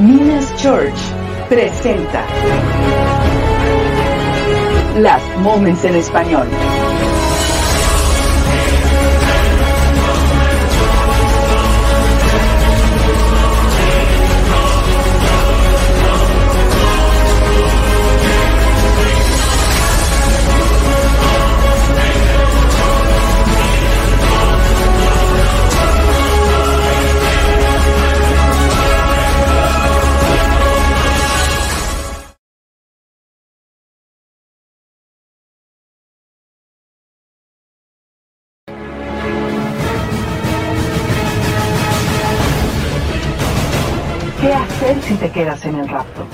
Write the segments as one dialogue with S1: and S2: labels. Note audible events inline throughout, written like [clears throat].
S1: Minas Church presenta Las Moments en Español. Te quedas en el rapto?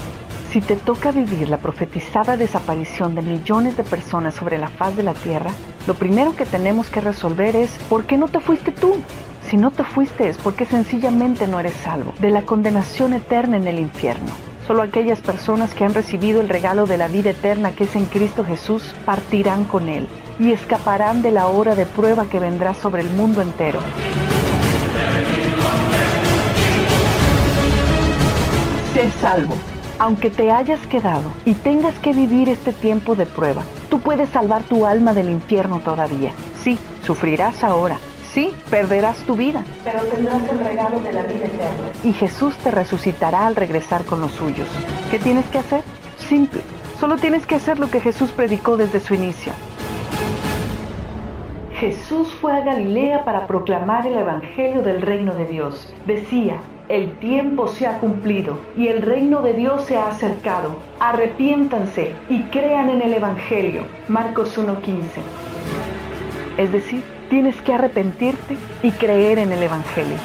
S1: Si te toca vivir la profetizada desaparición de millones de personas sobre la faz de la Tierra, lo primero que tenemos que resolver es ¿por qué no te fuiste tú? Si no te fuiste es porque sencillamente no eres salvo de la condenación eterna en el infierno. Solo aquellas personas que han recibido el regalo de la vida eterna que es en Cristo Jesús partirán con Él y escaparán de la hora de prueba que vendrá sobre el mundo entero. Sé salvo. Aunque te hayas quedado y tengas que vivir este tiempo de prueba, tú puedes salvar tu alma del infierno todavía. Sí, sufrirás ahora. Sí, perderás tu vida, pero tendrás el regalo de la vida eterna. Y Jesús te resucitará al regresar con los suyos. ¿Qué tienes que hacer? Simple. Solo tienes que hacer lo que Jesús predicó desde su inicio. Jesús fue a Galilea para proclamar el Evangelio del reino de Dios. Decía, el tiempo se ha cumplido y el reino de Dios se ha acercado. Arrepiéntanse y crean en el Evangelio. Marcos 1.15. Es decir, tienes que arrepentirte y creer en el Evangelio.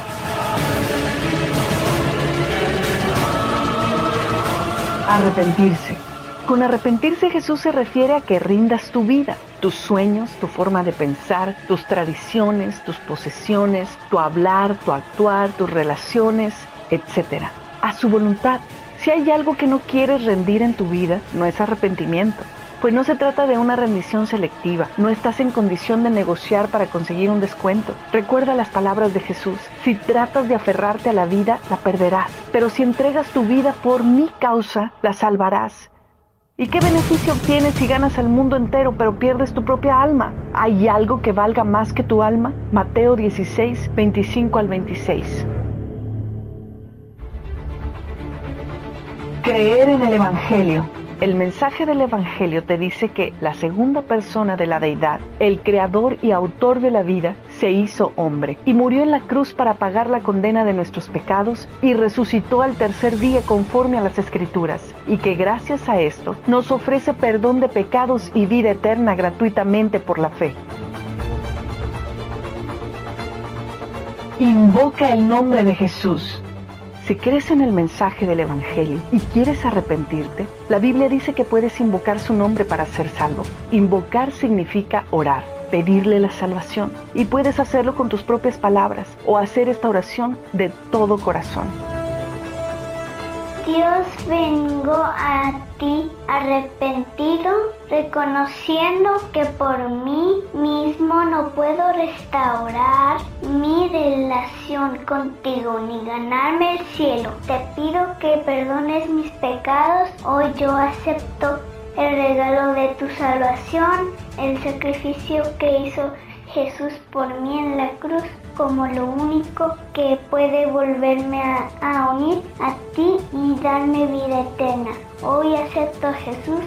S1: Arrepentirse. Con arrepentirse Jesús se refiere a que rindas tu vida, tus sueños, tu forma de pensar, tus tradiciones, tus posesiones, tu hablar, tu actuar, tus relaciones, etc. A su voluntad. Si hay algo que no quieres rendir en tu vida, no es arrepentimiento. Pues no se trata de una rendición selectiva, no estás en condición de negociar para conseguir un descuento. Recuerda las palabras de Jesús, si tratas de aferrarte a la vida, la perderás, pero si entregas tu vida por mi causa, la salvarás. ¿Y qué beneficio obtienes si ganas el mundo entero pero pierdes tu propia alma? ¿Hay algo que valga más que tu alma? Mateo 16, 25 al 26. Creer en el Evangelio. El mensaje del Evangelio te dice que la segunda persona de la deidad, el creador y autor de la vida, se hizo hombre y murió en la cruz para pagar la condena de nuestros pecados y resucitó al tercer día conforme a las escrituras y que gracias a esto nos ofrece perdón de pecados y vida eterna gratuitamente por la fe. Invoca el nombre de Jesús. Si crees en el mensaje del Evangelio y quieres arrepentirte, la Biblia dice que puedes invocar su nombre para ser salvo. Invocar significa orar, pedirle la salvación. Y puedes hacerlo con tus propias palabras o hacer esta oración de todo corazón.
S2: Dios, vengo a ti arrepentido, reconociendo que por mí mismo no puedo restaurar mi relación contigo ni ganarme el cielo. Te pido que perdones mis pecados. Hoy yo acepto el regalo de tu salvación, el sacrificio que hizo Jesús por mí en la cruz como lo único que puede volverme a, a, unir a ti y darme vida eterna. Hoy acepto a Jesús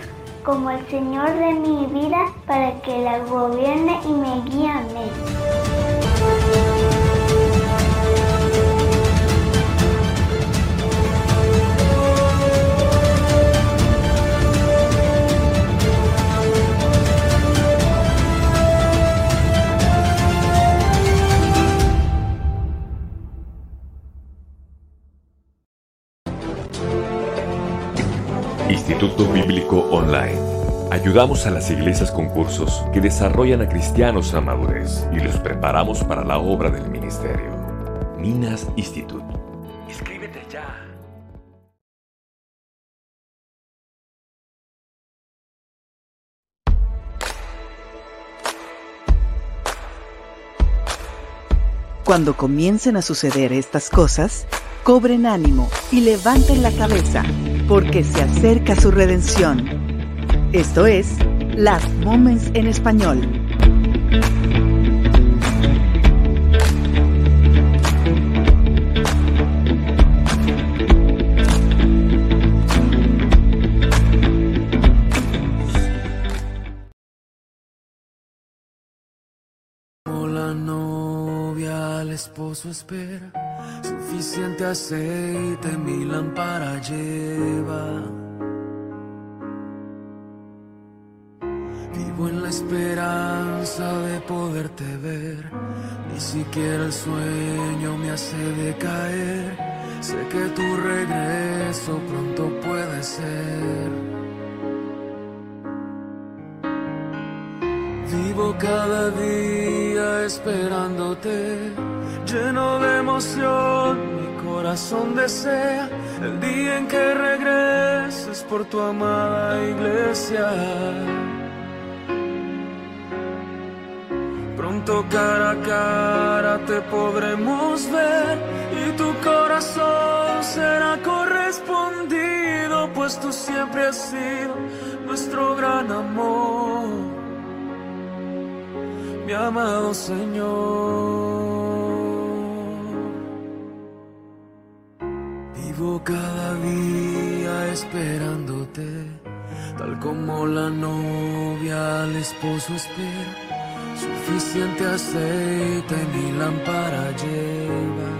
S2: como el Señor de mi vida para que la gobierne y me guíe. Amén.
S3: Instituto Bíblico Online. Ayudamos a las iglesias con cursos que desarrollan a cristianos a madurez y los preparamos para la obra del ministerio. Minas Institute. Inscríbete ya.
S4: Cuando comiencen a suceder estas cosas, cobren ánimo y levanten la cabeza, porque se acerca su redención. Esto es Las Moments en Español.
S5: Esposo espera, suficiente aceite mi lámpara lleva. Vivo en la esperanza de poderte ver, ni siquiera el sueño me hace decaer. Sé que tu regreso pronto puede ser. Vivo cada día esperándote lleno de emoción, mi corazón desea el día en que regreses por tu amada iglesia. Pronto cara a cara te podremos ver y tu corazón será correspondido, pues tú siempre has sido nuestro gran amor, mi amado Señor. Vivo cada día esperándote, tal como la novia al esposo espera. Suficiente aceite mi lámpara lleva.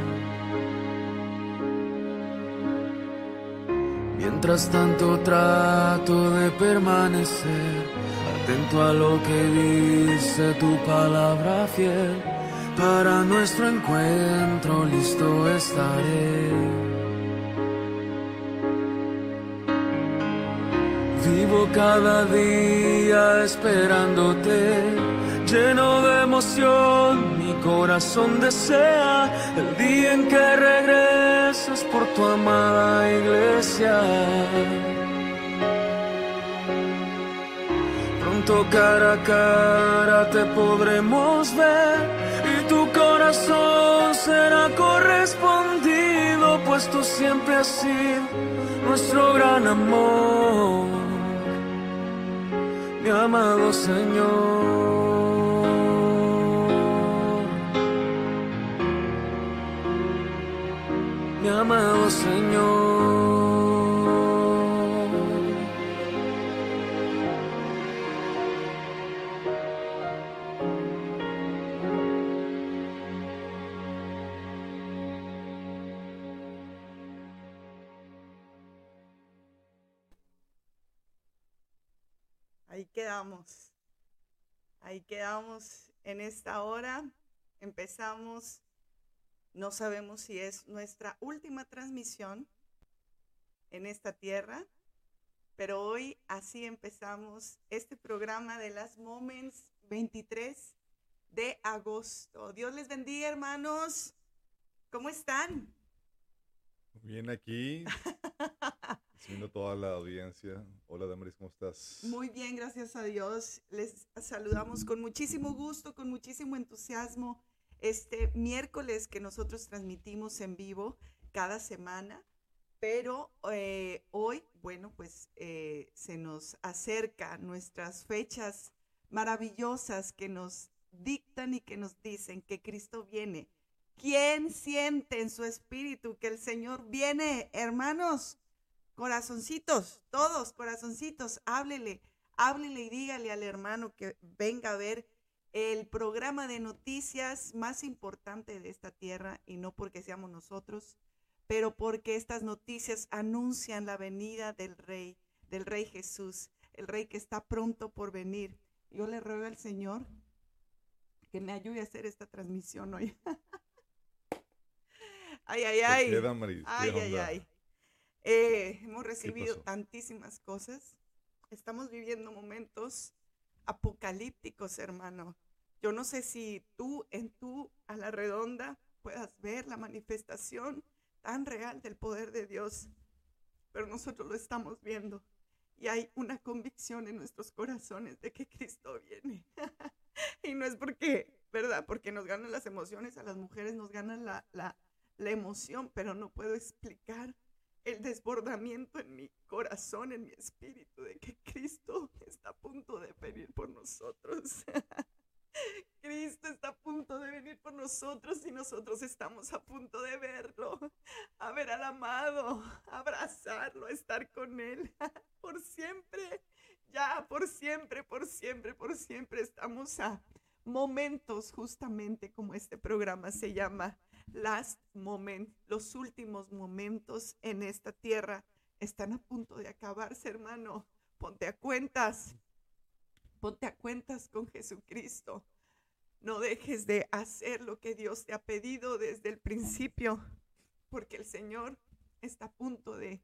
S5: Mientras tanto trato de permanecer atento a lo que dice tu palabra fiel. Para nuestro encuentro listo estaré. Vivo cada día esperándote, lleno de emoción, mi corazón desea el día en que regreses por tu amada iglesia. Pronto cara a cara te podremos ver y tu corazón será correspondido, pues tú siempre has sido nuestro gran amor mi amado Señor. Mi amado Señor.
S6: Quedamos. Ahí quedamos en esta hora. Empezamos. No sabemos si es nuestra última transmisión en esta tierra, pero hoy así empezamos este programa de las Moments 23 de agosto. Dios les bendiga, hermanos. ¿Cómo están?
S7: Bien aquí. Siendo toda la audiencia. Hola Damaris, ¿cómo estás?
S6: Muy bien, gracias a Dios. Les saludamos con muchísimo gusto, con muchísimo entusiasmo este miércoles que nosotros transmitimos en vivo cada semana. Pero eh, hoy, bueno, pues eh, se nos acerca nuestras fechas maravillosas que nos dictan y que nos dicen que Cristo viene. ¿Quién siente en su espíritu que el Señor viene, hermanos? Corazoncitos, todos, corazoncitos, háblele, háblele y dígale al hermano que venga a ver el programa de noticias más importante de esta tierra y no porque seamos nosotros, pero porque estas noticias anuncian la venida del Rey, del Rey Jesús, el Rey que está pronto por venir. Yo le ruego al Señor que me ayude a hacer esta transmisión hoy. [laughs] ay, ay, ay. ay, ay, ay. Eh, hemos recibido tantísimas cosas. Estamos viviendo momentos apocalípticos, hermano. Yo no sé si tú en tu a la redonda puedas ver la manifestación tan real del poder de Dios, pero nosotros lo estamos viendo y hay una convicción en nuestros corazones de que Cristo viene. [laughs] y no es porque, ¿verdad? Porque nos ganan las emociones, a las mujeres nos ganan la, la emoción, pero no puedo explicar el desbordamiento en mi corazón, en mi espíritu, de que Cristo está a punto de venir por nosotros. [laughs] Cristo está a punto de venir por nosotros y nosotros estamos a punto de verlo, a ver al amado, abrazarlo, estar con él [laughs] por siempre, ya por siempre, por siempre, por siempre. Estamos a momentos justamente como este programa se llama Last Moment, los últimos momentos en esta tierra están a punto de acabarse, hermano. Ponte a cuentas, ponte a cuentas con Jesucristo. No dejes de hacer lo que Dios te ha pedido desde el principio, porque el Señor está a punto de,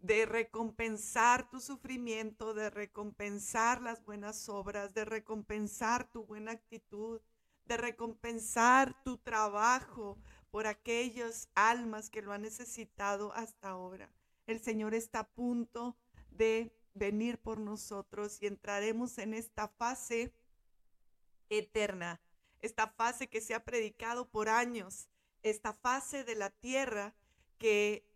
S6: de recompensar tu sufrimiento, de recompensar las buenas obras, de recompensar tu buena actitud, de recompensar tu trabajo por aquellas almas que lo han necesitado hasta ahora. El Señor está a punto de venir por nosotros y entraremos en esta fase eterna, esta fase que se ha predicado por años, esta fase de la tierra que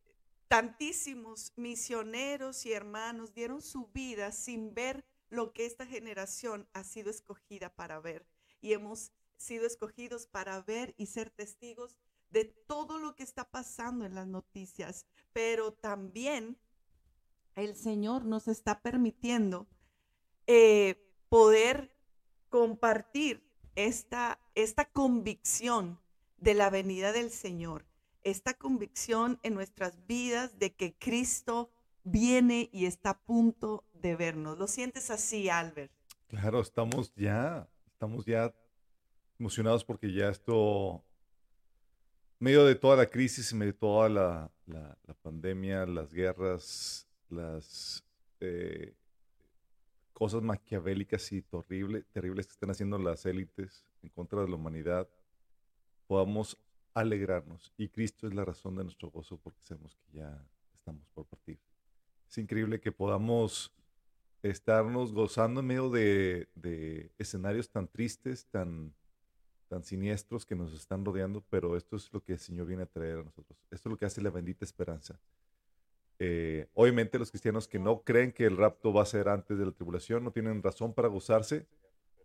S6: tantísimos misioneros y hermanos dieron su vida sin ver lo que esta generación ha sido escogida para ver. Y hemos sido escogidos para ver y ser testigos de todo lo que está pasando en las noticias, pero también el Señor nos está permitiendo eh, poder compartir esta, esta convicción de la venida del Señor, esta convicción en nuestras vidas de que Cristo viene y está a punto de vernos. ¿Lo sientes así, Albert?
S7: Claro, estamos ya, estamos ya emocionados porque ya esto, medio de toda la crisis, medio de toda la, pandemia, las guerras, las eh, cosas maquiavélicas y terribles que están haciendo las élites en contra de la humanidad, podamos alegrarnos. Y Cristo es la razón de nuestro gozo porque sabemos que ya estamos por partir. Es increíble que podamos estarnos gozando en medio de, de escenarios tan tristes, tan, tan siniestros que nos están rodeando, pero esto es lo que el Señor viene a traer a nosotros. Esto es lo que hace la bendita esperanza. Eh, obviamente los cristianos que no creen que el rapto va a ser antes de la tribulación no tienen razón para gozarse,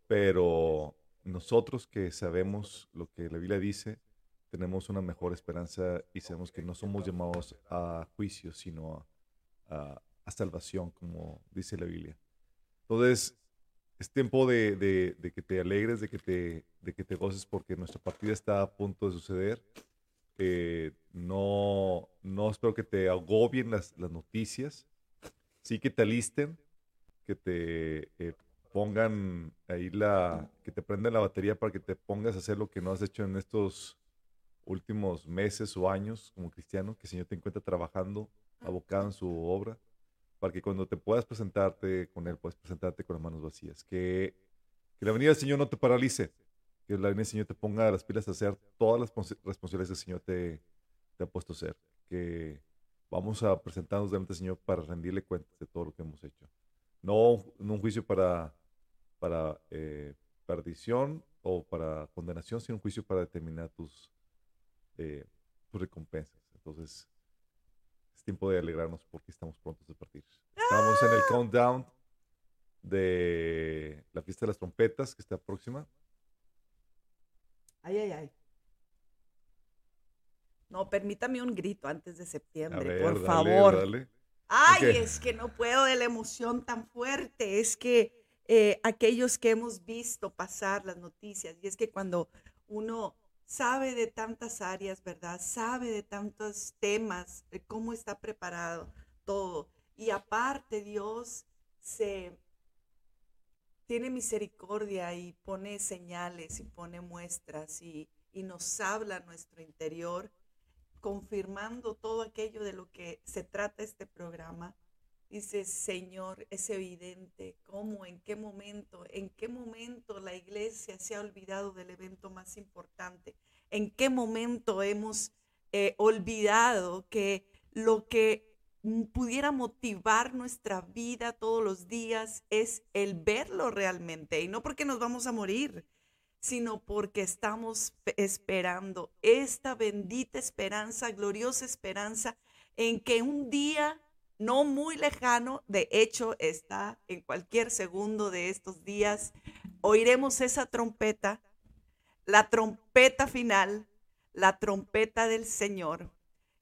S7: pero nosotros que sabemos lo que la Biblia dice, tenemos una mejor esperanza y sabemos que no somos llamados a juicio, sino a, salvación, como dice la Biblia. Entonces, es tiempo de, que te alegres, de que te, de que te goces, porque nuestra partida está a punto de suceder. Eh, no, no espero que te agobien las, noticias. Sí que te alisten, que te eh, pongan ahí la, que te prendan la batería para que te pongas a hacer lo que no has hecho en estos últimos meses o años como cristiano, que el Señor te encuentra trabajando, abocado en su obra, para que cuando te puedas presentarte con Él, puedas presentarte con las manos vacías. Que, que la venida del Señor no te paralice, que la venida del Señor te ponga las pilas a hacer todas las responsabilidades que el Señor te, te ha puesto a hacer. Que vamos a presentarnos delante del Señor para rendirle cuentas de todo lo que hemos hecho. No, un juicio para, para eh, perdición o para condenación, sino un juicio para determinar tus, eh, tus recompensas. Entonces, es tiempo de alegrarnos porque estamos prontos de partir. Estamos en el countdown de la fiesta de las trompetas que está próxima.
S6: Ay, ay, ay. No, permítame un grito antes de septiembre, por favor. Ay, es que no puedo de la emoción tan fuerte. Es que eh, aquellos que hemos visto pasar las noticias, y es que cuando uno sabe de tantas áreas, ¿verdad? Sabe de tantos temas, de cómo está preparado todo. Y aparte Dios se tiene misericordia y pone señales y pone muestras y, nos habla nuestro interior, confirmando todo aquello de lo que se trata este programa. Dice, Señor, es evidente cómo, en qué momento, en qué momento la iglesia se ha olvidado del evento más importante, en qué momento hemos eh, olvidado que lo que pudiera motivar nuestra vida todos los días es el verlo realmente y no porque nos vamos a morir, sino porque estamos esperando esta bendita esperanza, gloriosa esperanza, en que un día no muy lejano, de hecho está en cualquier segundo de estos días, oiremos esa trompeta, la trompeta final, la trompeta del Señor,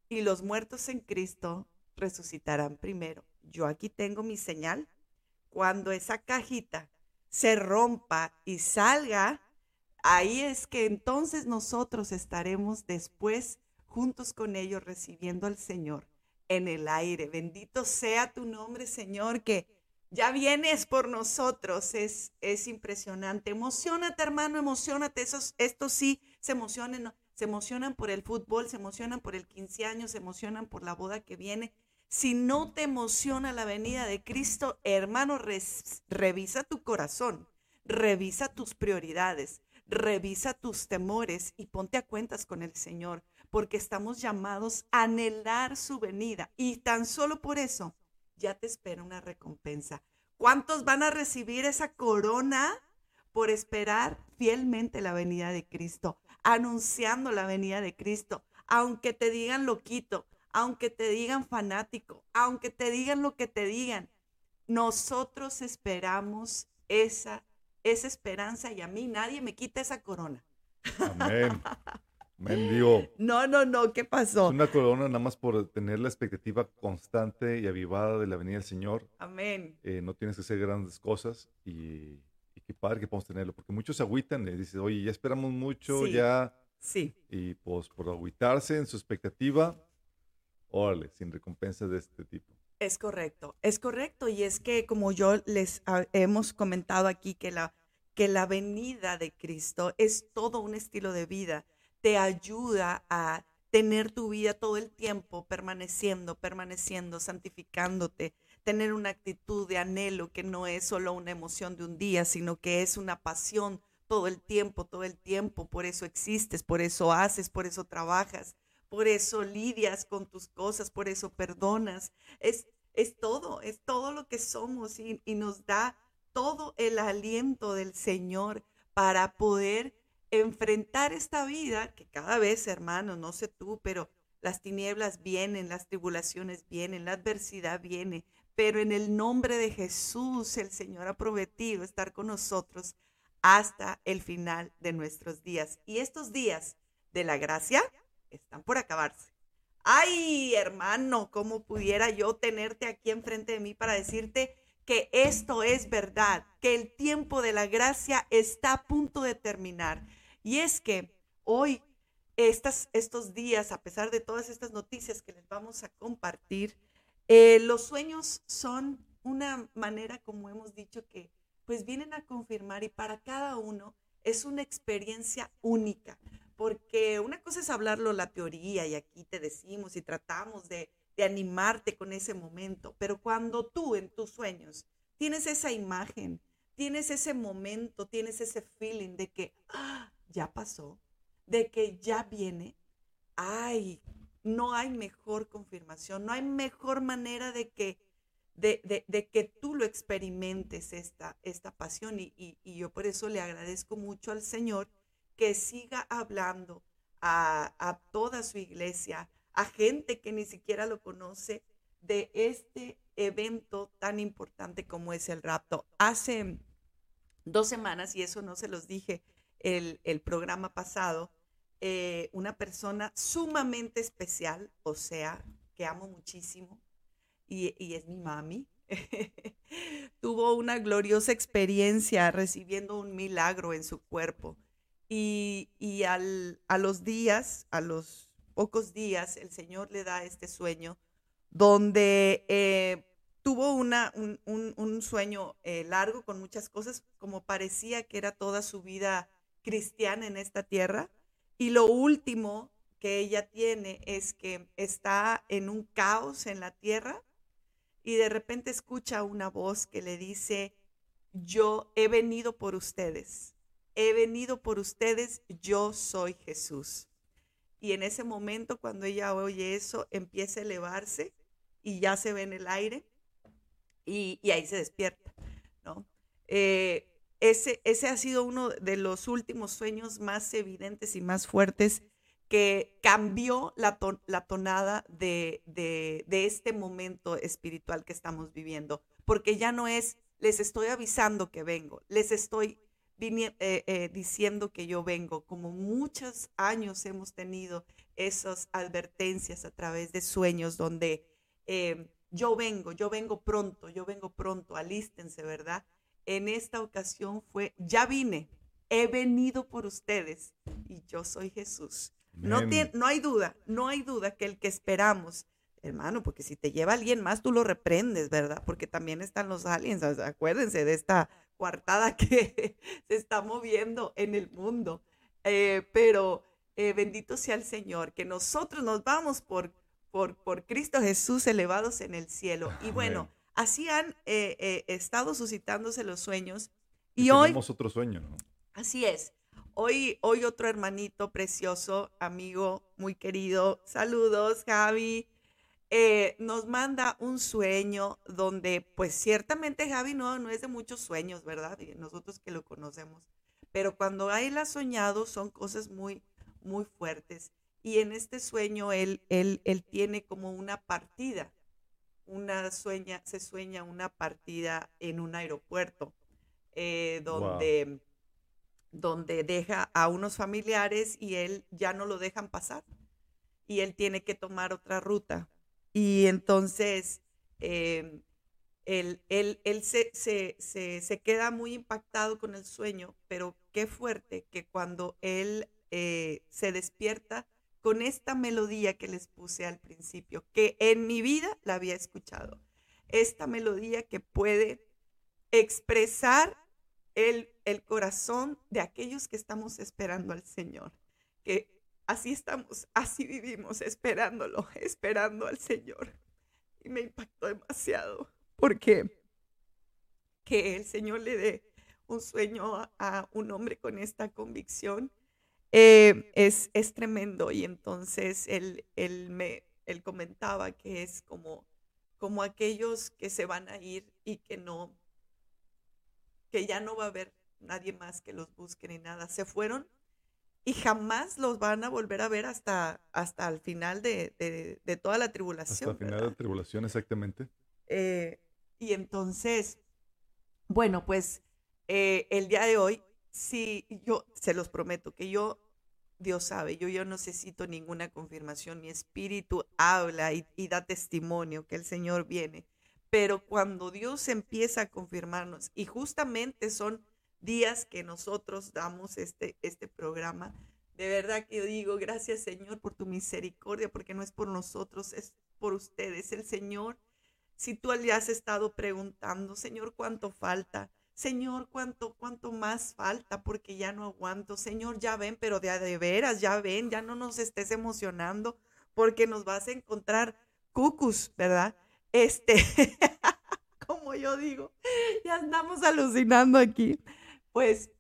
S6: y los muertos en Cristo resucitarán primero. Yo aquí tengo mi señal. Cuando esa cajita se rompa y salga, ahí es que entonces nosotros estaremos después juntos con ellos recibiendo al Señor en el aire. Bendito sea tu nombre, Señor, que ya vienes por nosotros. Es, es impresionante. Emocionate, hermano, emocionate. Esos, estos sí se emocionan, se emocionan por el fútbol, se emocionan por el 15 años, se emocionan por la boda que viene. Si no te emociona la venida de Cristo, hermano, revisa tu corazón, revisa tus prioridades, revisa tus temores y ponte a cuentas con el Señor porque estamos llamados a anhelar su venida y tan solo por eso ya te espera una recompensa. ¿Cuántos van a recibir esa corona por esperar fielmente la venida de Cristo, anunciando la venida de Cristo? Aunque te digan loquito, aunque te digan fanático, aunque te digan lo que te digan, nosotros esperamos esa, esa esperanza y a mí nadie me quita esa corona.
S7: Amén. [laughs] Mendigo.
S6: No, no, no, ¿qué pasó?
S7: una corona nada más por tener la expectativa constante y avivada de la venida del Señor.
S6: Amén.
S7: Eh, no tienes que hacer grandes cosas y, y qué padre que podemos tenerlo, porque muchos se agüitan y dicen, oye, ya esperamos mucho, ya.
S6: Sí.
S7: Y pues por agüitarse en su expectativa, órale, sin recompensa de este tipo.
S6: Es correcto, es correcto. Y es que como yo les hemos comentado aquí, que la, que la venida de Cristo es todo un estilo de vida te ayuda a tener tu vida todo el tiempo permaneciendo, permaneciendo, santificándote, tener una actitud de anhelo que no es solo una emoción de un día, sino que es una pasión todo el tiempo, todo el tiempo. Por eso existes, por eso haces, por eso trabajas, por eso lidias con tus cosas, por eso perdonas. Es, es todo, es todo lo que somos y, y nos da todo el aliento del Señor para poder enfrentar esta vida, que cada vez, hermano, no sé tú, pero las tinieblas vienen, las tribulaciones vienen, la adversidad viene, pero en el nombre de Jesús el Señor ha prometido estar con nosotros hasta el final de nuestros días. Y estos días de la gracia están por acabarse. Ay, hermano, ¿cómo pudiera yo tenerte aquí enfrente de mí para decirte que esto es verdad, que el tiempo de la gracia está a punto de terminar? Y es que hoy, estas, estos días, a pesar de todas estas noticias que les vamos a compartir, eh, los sueños son una manera, como hemos dicho, que pues vienen a confirmar y para cada uno es una experiencia única, porque una cosa es hablarlo la teoría y aquí te decimos y tratamos de, de animarte con ese momento, pero cuando tú en tus sueños tienes esa imagen, tienes ese momento, tienes ese feeling de que, ah, ya pasó, de que ya viene, ay, no hay mejor confirmación, no hay mejor manera de que, de, de, que tú lo experimentes esta, esta pasión. Y, y, yo por eso le agradezco mucho al Señor que siga hablando a, a toda su iglesia, a gente que ni siquiera lo conoce, de este evento tan importante como es el rapto. Hace dos semanas, y eso no se los dije el, programa pasado, eh, una persona sumamente especial, o sea, que amo muchísimo, y, es mi mami. [laughs] Tuvo una gloriosa experiencia recibiendo un milagro en su cuerpo. Y, a los días, a los pocos días, el Señor le da este sueño donde eh, tuvo una, un, sueño eh, largo con muchas cosas, como parecía que era toda su vida cristiana en esta tierra. Y lo último que ella tiene es que está en un caos en la tierra y de repente escucha una voz que le dice, yo he venido por ustedes, he venido por ustedes, yo soy Jesús. Y en ese momento, cuando ella oye eso, empieza a elevarse y ya se ve en el aire y, ahí se despierta, ¿no? Eh, ese, ha sido uno de los últimos sueños más evidentes y más fuertes que cambió la, tonada de, de, este momento espiritual que estamos viviendo, porque ya no es, les estoy avisando que vengo, les estoy eh, eh, diciendo que yo vengo, como muchos años hemos tenido esas advertencias a través de sueños donde eh, yo vengo, yo vengo pronto, yo vengo pronto, alístense, ¿verdad? En esta ocasión fue, ya vine, he venido por ustedes y yo soy Jesús. No, no hay duda, no hay duda que el que esperamos, hermano, porque si te lleva alguien más, tú lo reprendes, ¿verdad? Porque también están los aliens, acuérdense de esta coartada [laughs] que se está moviendo en el mundo. Eh, pero eh, bendito sea el Señor, que nosotros nos vamos por, por, por Cristo Jesús elevados en el cielo. Y bueno, así han eh, estado suscitándose los sueños. Y, hoy...
S7: Tenemos otro sueño, ¿no?
S6: Así es. Hoy, hoy otro hermanito precioso, amigo muy querido, saludos Javi, eh, nos manda un sueño donde pues ciertamente Javi no, no es de muchos sueños, ¿verdad? nosotros que lo conocemos, pero cuando él ha soñado son cosas muy, muy fuertes. Y en este sueño él, él, él tiene como una partida, una sueña, se sueña una partida en un aeropuerto, eh, donde donde deja a unos familiares y él ya no lo dejan pasar y él tiene que tomar otra ruta. Y entonces em, él, él, se, se, queda muy impactado con el sueño, pero qué fuerte que cuando él eh, se despierta con esta melodía que les puse al principio, que en mi vida la había escuchado, esta melodía que puede expresar el, corazón de aquellos que estamos esperando al Señor. Que así estamos, así vivimos, esperándolo, [laughs] esperando al Señor. Y me impactó demasiado porque que el Señor le dé un sueño a, un hombre con esta convicción eh, es, es, tremendo. Y entonces él, él, me, él comentaba que es como, como aquellos que se van a ir y que no, que ya no va a haber nadie más que los busque ni nada. Se fueron y jamás los van a volver a ver hasta, hasta el final de, toda la tribulación.
S7: Hasta el final de la tribulación, exactamente.
S6: Eh, y entonces, bueno, pues eh, el día de hoy, sí, yo se los prometo que yo, Dios sabe, yo, yo no necesito ninguna confirmación, mi espíritu habla y, da testimonio que el Señor viene pero cuando Dios empieza a confirmarnos, y justamente son días que nosotros damos este, este programa, de verdad que yo digo, gracias Señor por tu misericordia, porque no es por nosotros, es por ustedes. El Señor, si tú le has estado preguntando, Señor, ¿cuánto falta? Señor, ¿cuánto, cuánto más falta? Porque ya no aguanto. Señor, ya ven, pero de, de veras, ya ven, ya no nos estés emocionando porque nos vas a encontrar cucus, ¿verdad? Este, [laughs] como yo digo, ya andamos alucinando aquí. Pues,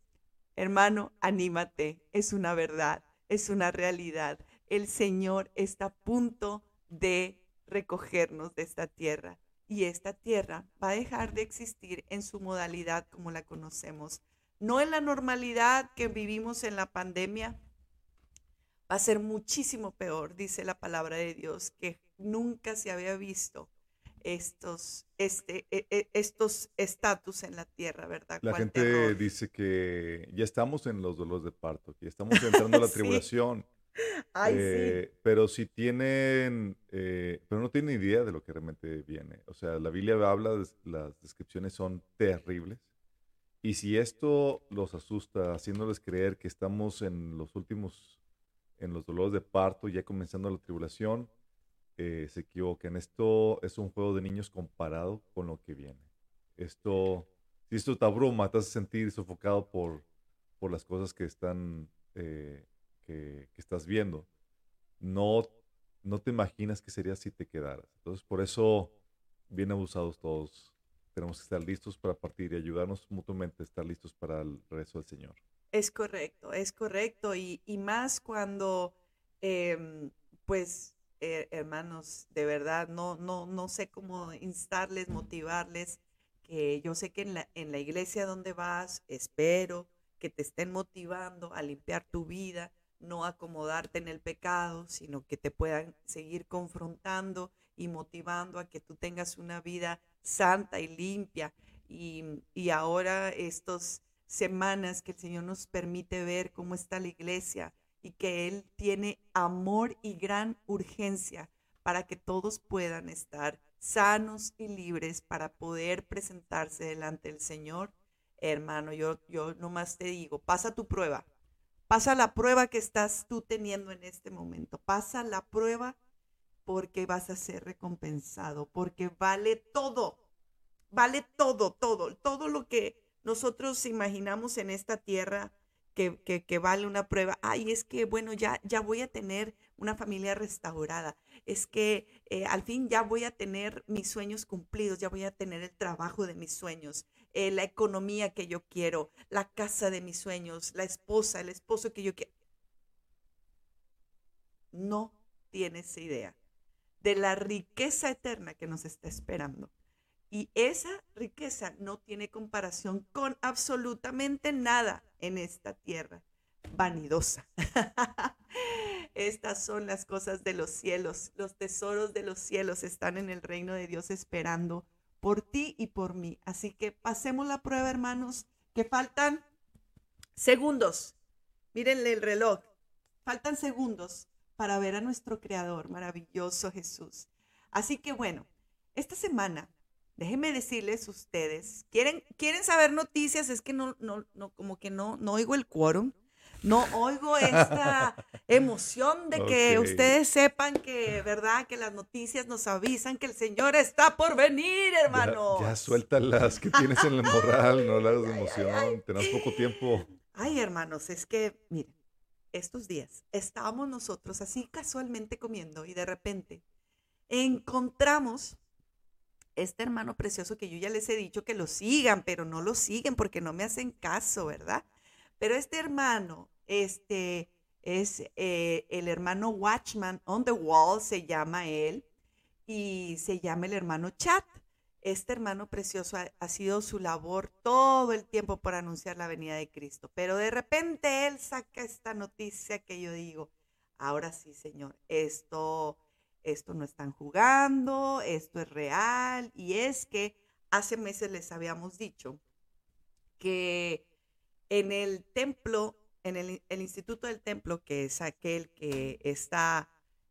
S6: hermano, anímate, es una verdad, es una realidad. El Señor está a punto de recogernos de esta tierra y esta tierra va a dejar de existir en su modalidad como la conocemos. No en la normalidad que vivimos en la pandemia, va a ser muchísimo peor, dice la palabra de Dios, que nunca se había visto estos este, e, e, estos estatus en la tierra, ¿verdad?
S7: La gente dice que ya estamos en los dolores de parto, que estamos entrando a la [laughs] tribulación. [laughs]
S6: Ay, eh,
S7: sí. Pero si tienen, eh, pero no tienen idea de lo que realmente viene. O sea, la Biblia habla, las descripciones son terribles. Y si esto los asusta, haciéndoles creer que estamos en los últimos, en los dolores de parto, ya comenzando la tribulación, eh, se equivoquen. Esto es un juego de niños comparado con lo que viene. Esto, si esto te abruma, te hace sentir sofocado por, por las cosas que están, eh, que, estás viendo, no, no te imaginas que sería si te quedaras. Entonces, por eso, bien abusados todos, tenemos que estar listos para partir y ayudarnos mutuamente a estar listos para el rezo del Señor.
S6: Es correcto, es correcto. Y, y más cuando, em, pues, hermanos, de verdad, no, no, no sé cómo instarles, motivarles, que yo sé que en la, en la iglesia donde vas, espero que te estén motivando a limpiar tu vida, no acomodarte en el pecado, sino que te puedan seguir confrontando y motivando a que tú tengas una vida santa y limpia. Y, y ahora estas semanas que el Señor nos permite ver cómo está la iglesia y que Él tiene amor y gran urgencia para que todos puedan estar sanos y libres para poder presentarse delante del Señor. Hermano, yo, yo nomás te digo, pasa tu prueba, pasa la prueba que estás tú teniendo en este momento, pasa la prueba porque vas a ser recompensado, porque vale todo, vale todo, todo, todo lo que nosotros imaginamos en esta tierra que, que, vale una prueba. Ay, es que, bueno, ya, ya voy a tener una familia restaurada. Es que eh, al fin ya voy a tener mis sueños cumplidos, ya voy a tener el trabajo de mis sueños, eh, la economía que yo quiero, la casa de mis sueños, la esposa, el esposo que yo quiero. No tienes idea de la riqueza eterna que nos está esperando. Y esa riqueza no tiene comparación con absolutamente nada en esta tierra vanidosa. [laughs] Estas son las cosas de los cielos. Los tesoros de los cielos están en el reino de Dios esperando por ti y por mí. Así que pasemos la prueba, hermanos, que faltan segundos. Mírenle el reloj. Faltan segundos para ver a nuestro Creador, maravilloso Jesús. Así que bueno, esta semana déjenme decirles ustedes, ¿quieren, quieren saber noticias? Es que no, no, no, como que no, no oigo el quórum. No oigo esta emoción de que ustedes sepan que, ¿verdad? Que las noticias nos avisan que el Señor está por venir, hermanos.
S7: Ya, suelta las que tienes en el moral, no las de emoción. Tenemos poco tiempo.
S6: Ay, hermanos, es que, miren, estos días estábamos nosotros así casualmente comiendo y de repente encontramos este hermano precioso que yo ya les he dicho que lo sigan, pero no lo siguen porque no me hacen caso, ¿verdad? Pero este hermano, este es eh, el hermano Watchman on the Wall, se llama él, y se llama el hermano Chat. Este hermano precioso ha, ha, sido su labor todo el tiempo por anunciar la venida de Cristo. Pero de repente él saca esta noticia que yo digo, ahora sí, Señor, esto esto no están jugando, esto es real. Y es que hace meses les habíamos dicho que en el templo, en el, Instituto del Templo, que es aquel que está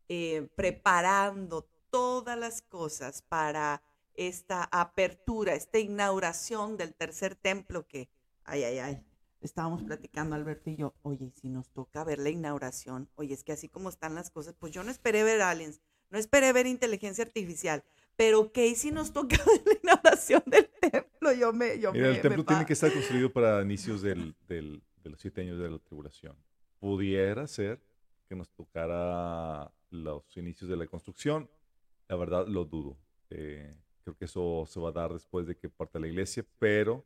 S6: eh, preparando todas las cosas para esta apertura, esta inauguración del tercer templo que, ay, ay, ay, estábamos platicando Alberto y yo, oye, si nos toca ver la inauguración, oye, es que así como están las cosas, pues yo no esperé ver aliens, no esperé ver inteligencia artificial, pero Casey nos toca [laughs] la inauguración del templo. Yo me, yo
S7: Mira, el templo tiene que estar construido para inicios del, del, de los siete años de la tribulación. Pudiera ser que nos tocara los inicios de la construcción. La verdad, lo dudo. Eh, creo que eso se va a dar después de que parte la iglesia, pero,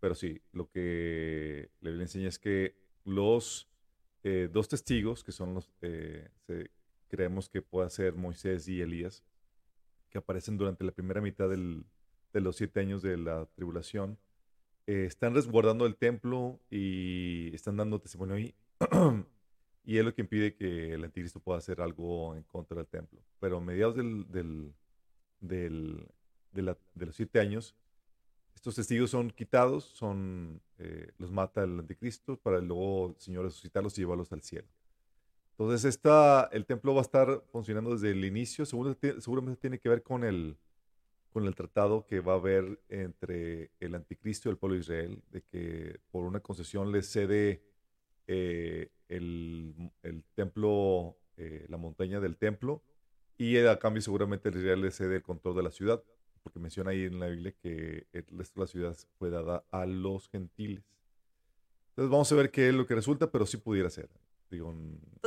S7: pero sí, lo que le enseña es que los eh, dos testigos, que son los, eh, creemos que pueda ser Moisés y Elías, que aparecen durante la primera mitad del, de los siete años de la tribulación, eh, están resguardando el templo y están dando testimonio ahí. [clears throat] y es lo que impide que el anticristo pueda hacer algo en contra del templo. Pero a mediados de, los siete años, estos testigos son quitados, son, eh, los mata el anticristo para luego el Señor resucitarlos y llevarlos al cielo. Entonces, esta, el templo va a estar funcionando desde el inicio. Seguramente, seguramente tiene que ver con el, con el tratado que va a haber entre el anticristo y el pueblo de Israel, de que por una concesión le cede eh, el, el, templo, eh, la montaña del templo, y a cambio seguramente el Israel le cede el control de la ciudad, porque menciona ahí en la Biblia que el resto de la ciudad fue dada a los gentiles. Entonces vamos a ver qué es lo que resulta, pero sí pudiera ser. Digo,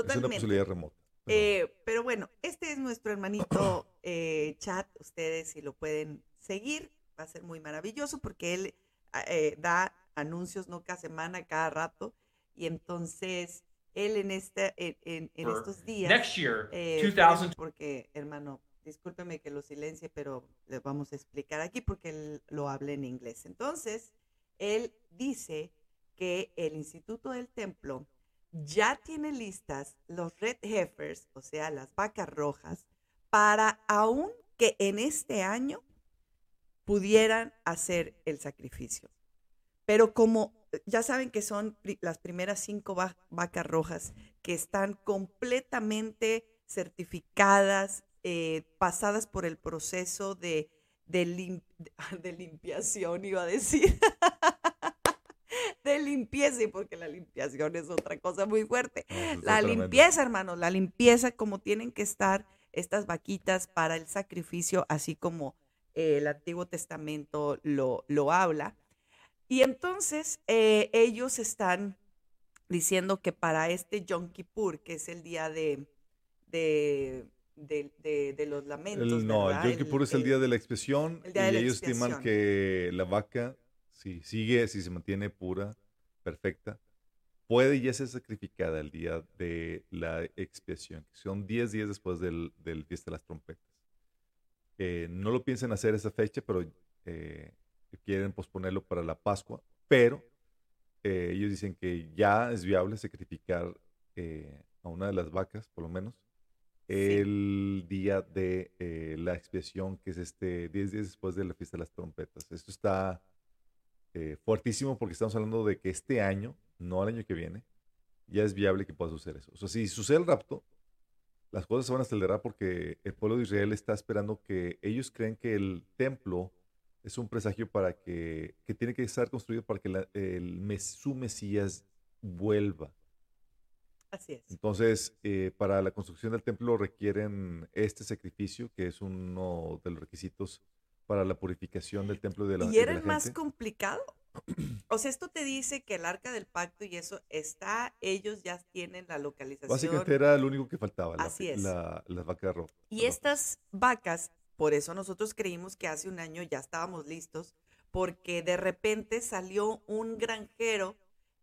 S7: es una posibilidad remota.
S6: Pero... Eh, pero bueno, este es nuestro hermanito eh, chat. Ustedes si lo pueden seguir, va a ser muy maravilloso porque él ah, eh, da anuncios no cada semana, cada rato. Y entonces él en, este, en, en, estos días.
S8: Next year, 2000.
S6: Porque, hermano, discúlpeme que lo silencie, pero les vamos a explicar aquí porque él lo habla en inglés. Entonces, él dice que el Instituto del Templo ya tiene listas los red heifers, o sea, las vacas rojas, para aún que en este año pudieran hacer el sacrificio. Pero como ya saben que son las primeras cinco vacas rojas que están completamente certificadas, eh, pasadas por el proceso de, de [laughs] limpiación, iba a decir. De limpieza, porque la limpiación es otra cosa muy fuerte. la limpieza, hermanos, la limpieza como tienen que estar estas vaquitas para el sacrificio, así como eh, el Antiguo Testamento lo, lo habla. Y entonces eh, ellos están diciendo que para este Yom Kippur, que es el día de, de, de, los lamentos.
S7: no, el Yom Kippur es el día de la expiación y ellos estiman que la vaca, si sigue, si se mantiene pura, perfecta, puede ya ser sacrificada el día de la expiación, que son 10 días después del, del fiesta de las trompetas. Eh, no lo piensen hacer esa fecha, pero eh, quieren posponerlo para la Pascua, pero eh, ellos dicen que ya es viable sacrificar a una de las vacas, por lo menos, el día de la expiación, que es este 10 días después de la fiesta de las trompetas. Esto está fuertísimo porque estamos hablando de que este año, no el año que viene, ya es viable que pueda suceder eso. O sea, si sucede el rapto, las cosas se van a acelerar porque el pueblo de Israel está esperando que ellos creen que el templo es un presagio para que, que tiene que estar construido para que el, su Mesías vuelva.
S6: Así es.
S7: Entonces, eh, para la construcción del templo requieren este sacrificio, que es uno de los requisitos para la purificación del templo de la
S6: ¿Y era el más complicado? O sea, esto te dice que el arca del pacto y eso está, ellos ya tienen la localización.
S7: Básicamente era lo único que faltaba, Así es. La, las vacas rojas.
S6: Y estas vacas, por eso nosotros creímos que hace un año ya estábamos listos, porque de repente salió un granjero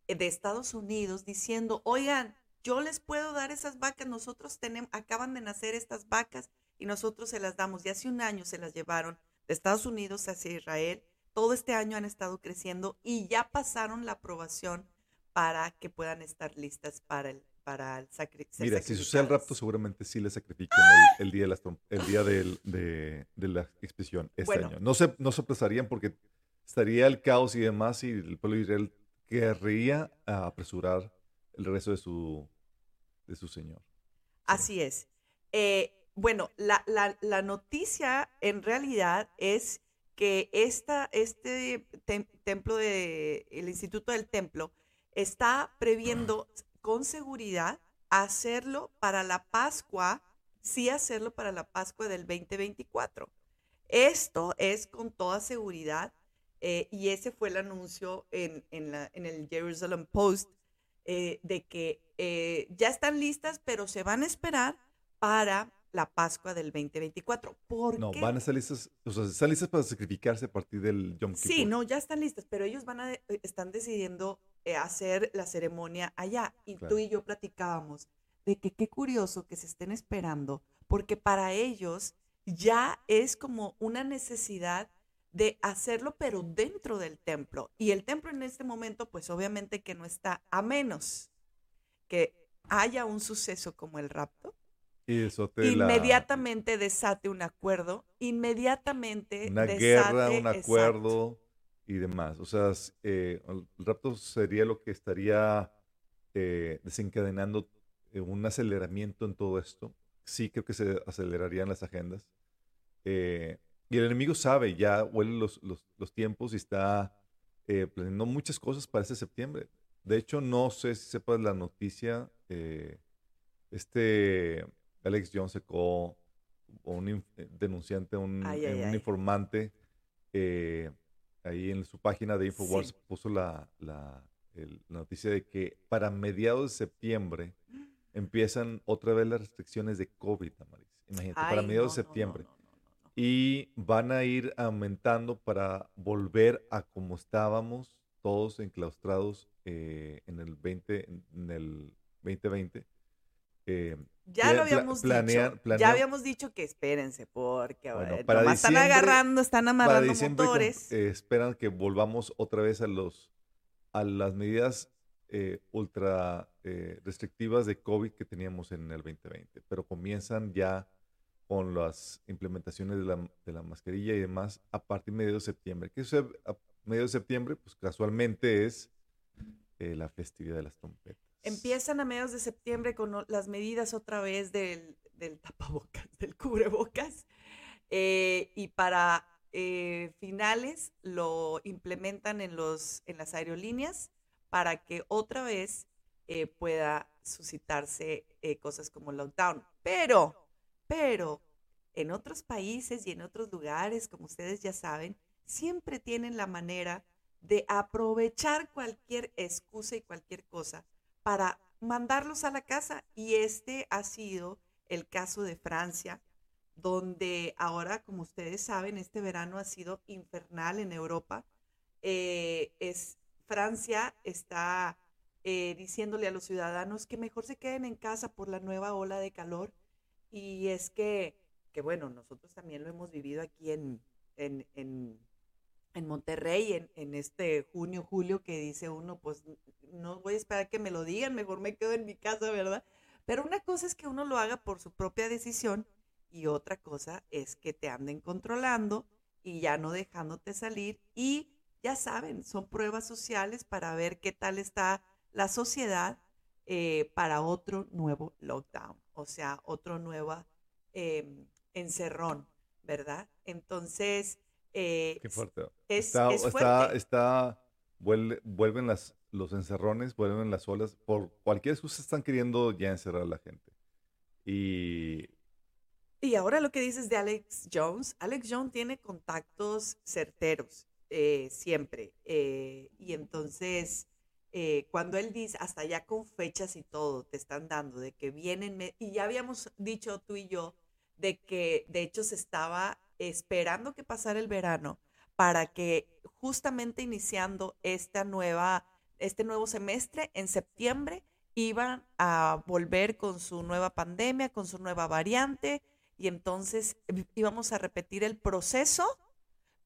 S6: de Estados Unidos diciendo, oigan, yo les puedo dar esas vacas, nosotros tenemos, acaban de nacer estas vacas y nosotros se las damos. Y hace un año se las llevaron de Estados Unidos hacia Israel todo este año han estado creciendo y ya pasaron la aprobación para que puedan estar listas para el, para el sacrificio.
S7: Mira, si sucede el rapto, seguramente sí le sacrifican el, día, de, el día de, la expedición este año. No se, no se apresarían porque estaría el caos y demás y el pueblo de Israel querría apresurar el regreso de su, de su Señor.
S6: Así es. Eh, bueno, la, la, noticia en realidad es que esta, este templo de, el Instituto del Templo está previendo con seguridad hacerlo para la Pascua, sí hacerlo para la Pascua del 2024. Esto es con toda seguridad eh, y ese fue el anuncio en, en el Jerusalem Post eh, de que eh, ya están listas, pero se van a esperar para la Pascua del 2024. ¿Por
S7: no, van a estar listas, o sea, están listas para sacrificarse a partir del Yom Kippur.
S6: Sí, no, ya están listas, pero ellos van a, eh, están decidiendo eh, hacer la ceremonia allá. Y tú y yo platicábamos de que qué curioso que se estén esperando, porque para ellos ya es como una necesidad de hacerlo, pero dentro del templo. Y el templo en este momento, pues obviamente que no está, a menos que haya un suceso como el rapto, inmediatamente desate un acuerdo, inmediatamente
S7: una guerra, un acuerdo y demás. O sea, eh, el rapto sería lo que estaría eh, desencadenando eh, un aceleramiento en todo esto. Sí, creo que se acelerarían las agendas. y el enemigo sabe, ya huele los, los, tiempos y está planeando muchas cosas para ese septiembre. De hecho, no sé si sepas la noticia. este Alex Jones sacó un eh, denunciante, un, eh, un informante, eh, ahí en su página de Infowars puso la, la, noticia de que para mediados de septiembre empiezan otra vez las restricciones de COVID, Imagínate, para mediados de septiembre. y van a ir aumentando para volver a como estábamos todos enclaustrados en el 20, en el 2020 eh,
S6: Ya lo
S7: pla-
S6: habíamos dicho. Ya habíamos dicho que espérense, porque
S7: Bueno,
S6: eh,
S7: para
S6: están agarrando, están amarrando motores.
S7: eh, esperan que volvamos otra vez a los a las medidas eh, ultra eh, restrictivas de COVID que teníamos en el 2020, pero comienzan ya con las implementaciones de la, de la mascarilla y demás a partir de medio de septiembre. Que eso a medio de septiembre, pues casualmente es la festividad de las trompetas.
S6: Empiezan a mediados de septiembre con las medidas otra vez del, del tapabocas, [laughs] del cubrebocas. eh, y para eh, finales lo implementan en, los, en las aerolíneas para que otra vez eh, pueda suscitarse cosas como lockdown. Pero, pero, en otros países y en otros lugares, como ustedes ya saben, siempre tienen la manera de aprovechar cualquier excusa y cualquier cosa para mandarlos a la casa. Y este ha sido el caso de Francia, donde ahora, como ustedes saben, este verano ha sido infernal en Europa. Eh, es, Francia está eh, diciéndole a los ciudadanos que mejor se queden en casa por la nueva ola de calor. Y es que, que bueno, nosotros también lo hemos vivido aquí en, en, en, en Monterrey, en, en este junio, julio, que dice uno, pues no voy a esperar que me lo digan, mejor me quedo en mi casa, ¿verdad? Pero una cosa es que uno lo haga por su propia decisión y otra cosa es que te anden controlando y ya no dejándote salir y ya saben, son pruebas sociales para ver qué tal está la sociedad eh, para otro nuevo lockdown, o sea, otro nuevo eh, encerrón, ¿verdad? Entonces, eh,
S7: Qué fuerte.
S6: es,
S7: está,
S6: es
S7: está,
S6: fuerte.
S7: está, vuelve- vuelven las, los encerrones, vuelven las olas. Por cualquier excusa están queriendo ya encerrar a la gente. Y
S6: Y ahora lo que dices de Alex Jones, Alex Jones tiene contactos certeros eh, siempre. eh, y entonces, eh, cuando él dice, hasta ya con fechas y todo, te están dando de que vienen, y ya habíamos dicho tú y yo, de que de hecho se estaba esperando que pasara el verano para que justamente iniciando esta nueva, este nuevo semestre en septiembre iban a volver con su nueva pandemia, con su nueva variante, y entonces íbamos a repetir el proceso,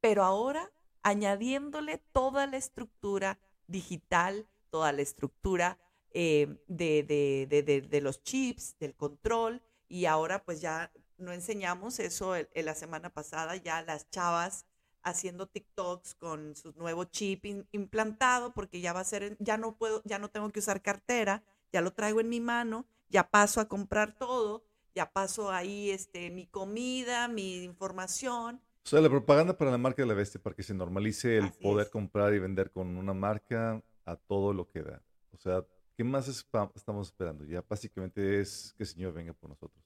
S6: pero ahora añadiéndole toda la estructura digital, toda la estructura eh, de- de- de- de los chips, del control, y ahora pues ya no enseñamos eso el- el- la semana pasada, ya las chavas haciendo TikToks con su nuevo chip in- implantado, porque ya va a ser, ya no puedo, ya no tengo que usar cartera, ya lo traigo en mi mano, ya paso a comprar todo, ya paso ahí este, mi comida, mi información.
S7: O sea, la propaganda para la marca de la bestia, para que se normalice el
S6: Así
S7: poder
S6: es.
S7: comprar y vender con una marca a todo lo que da. O sea, ¿qué más estamos esperando? Ya básicamente es que el Señor venga por nosotros.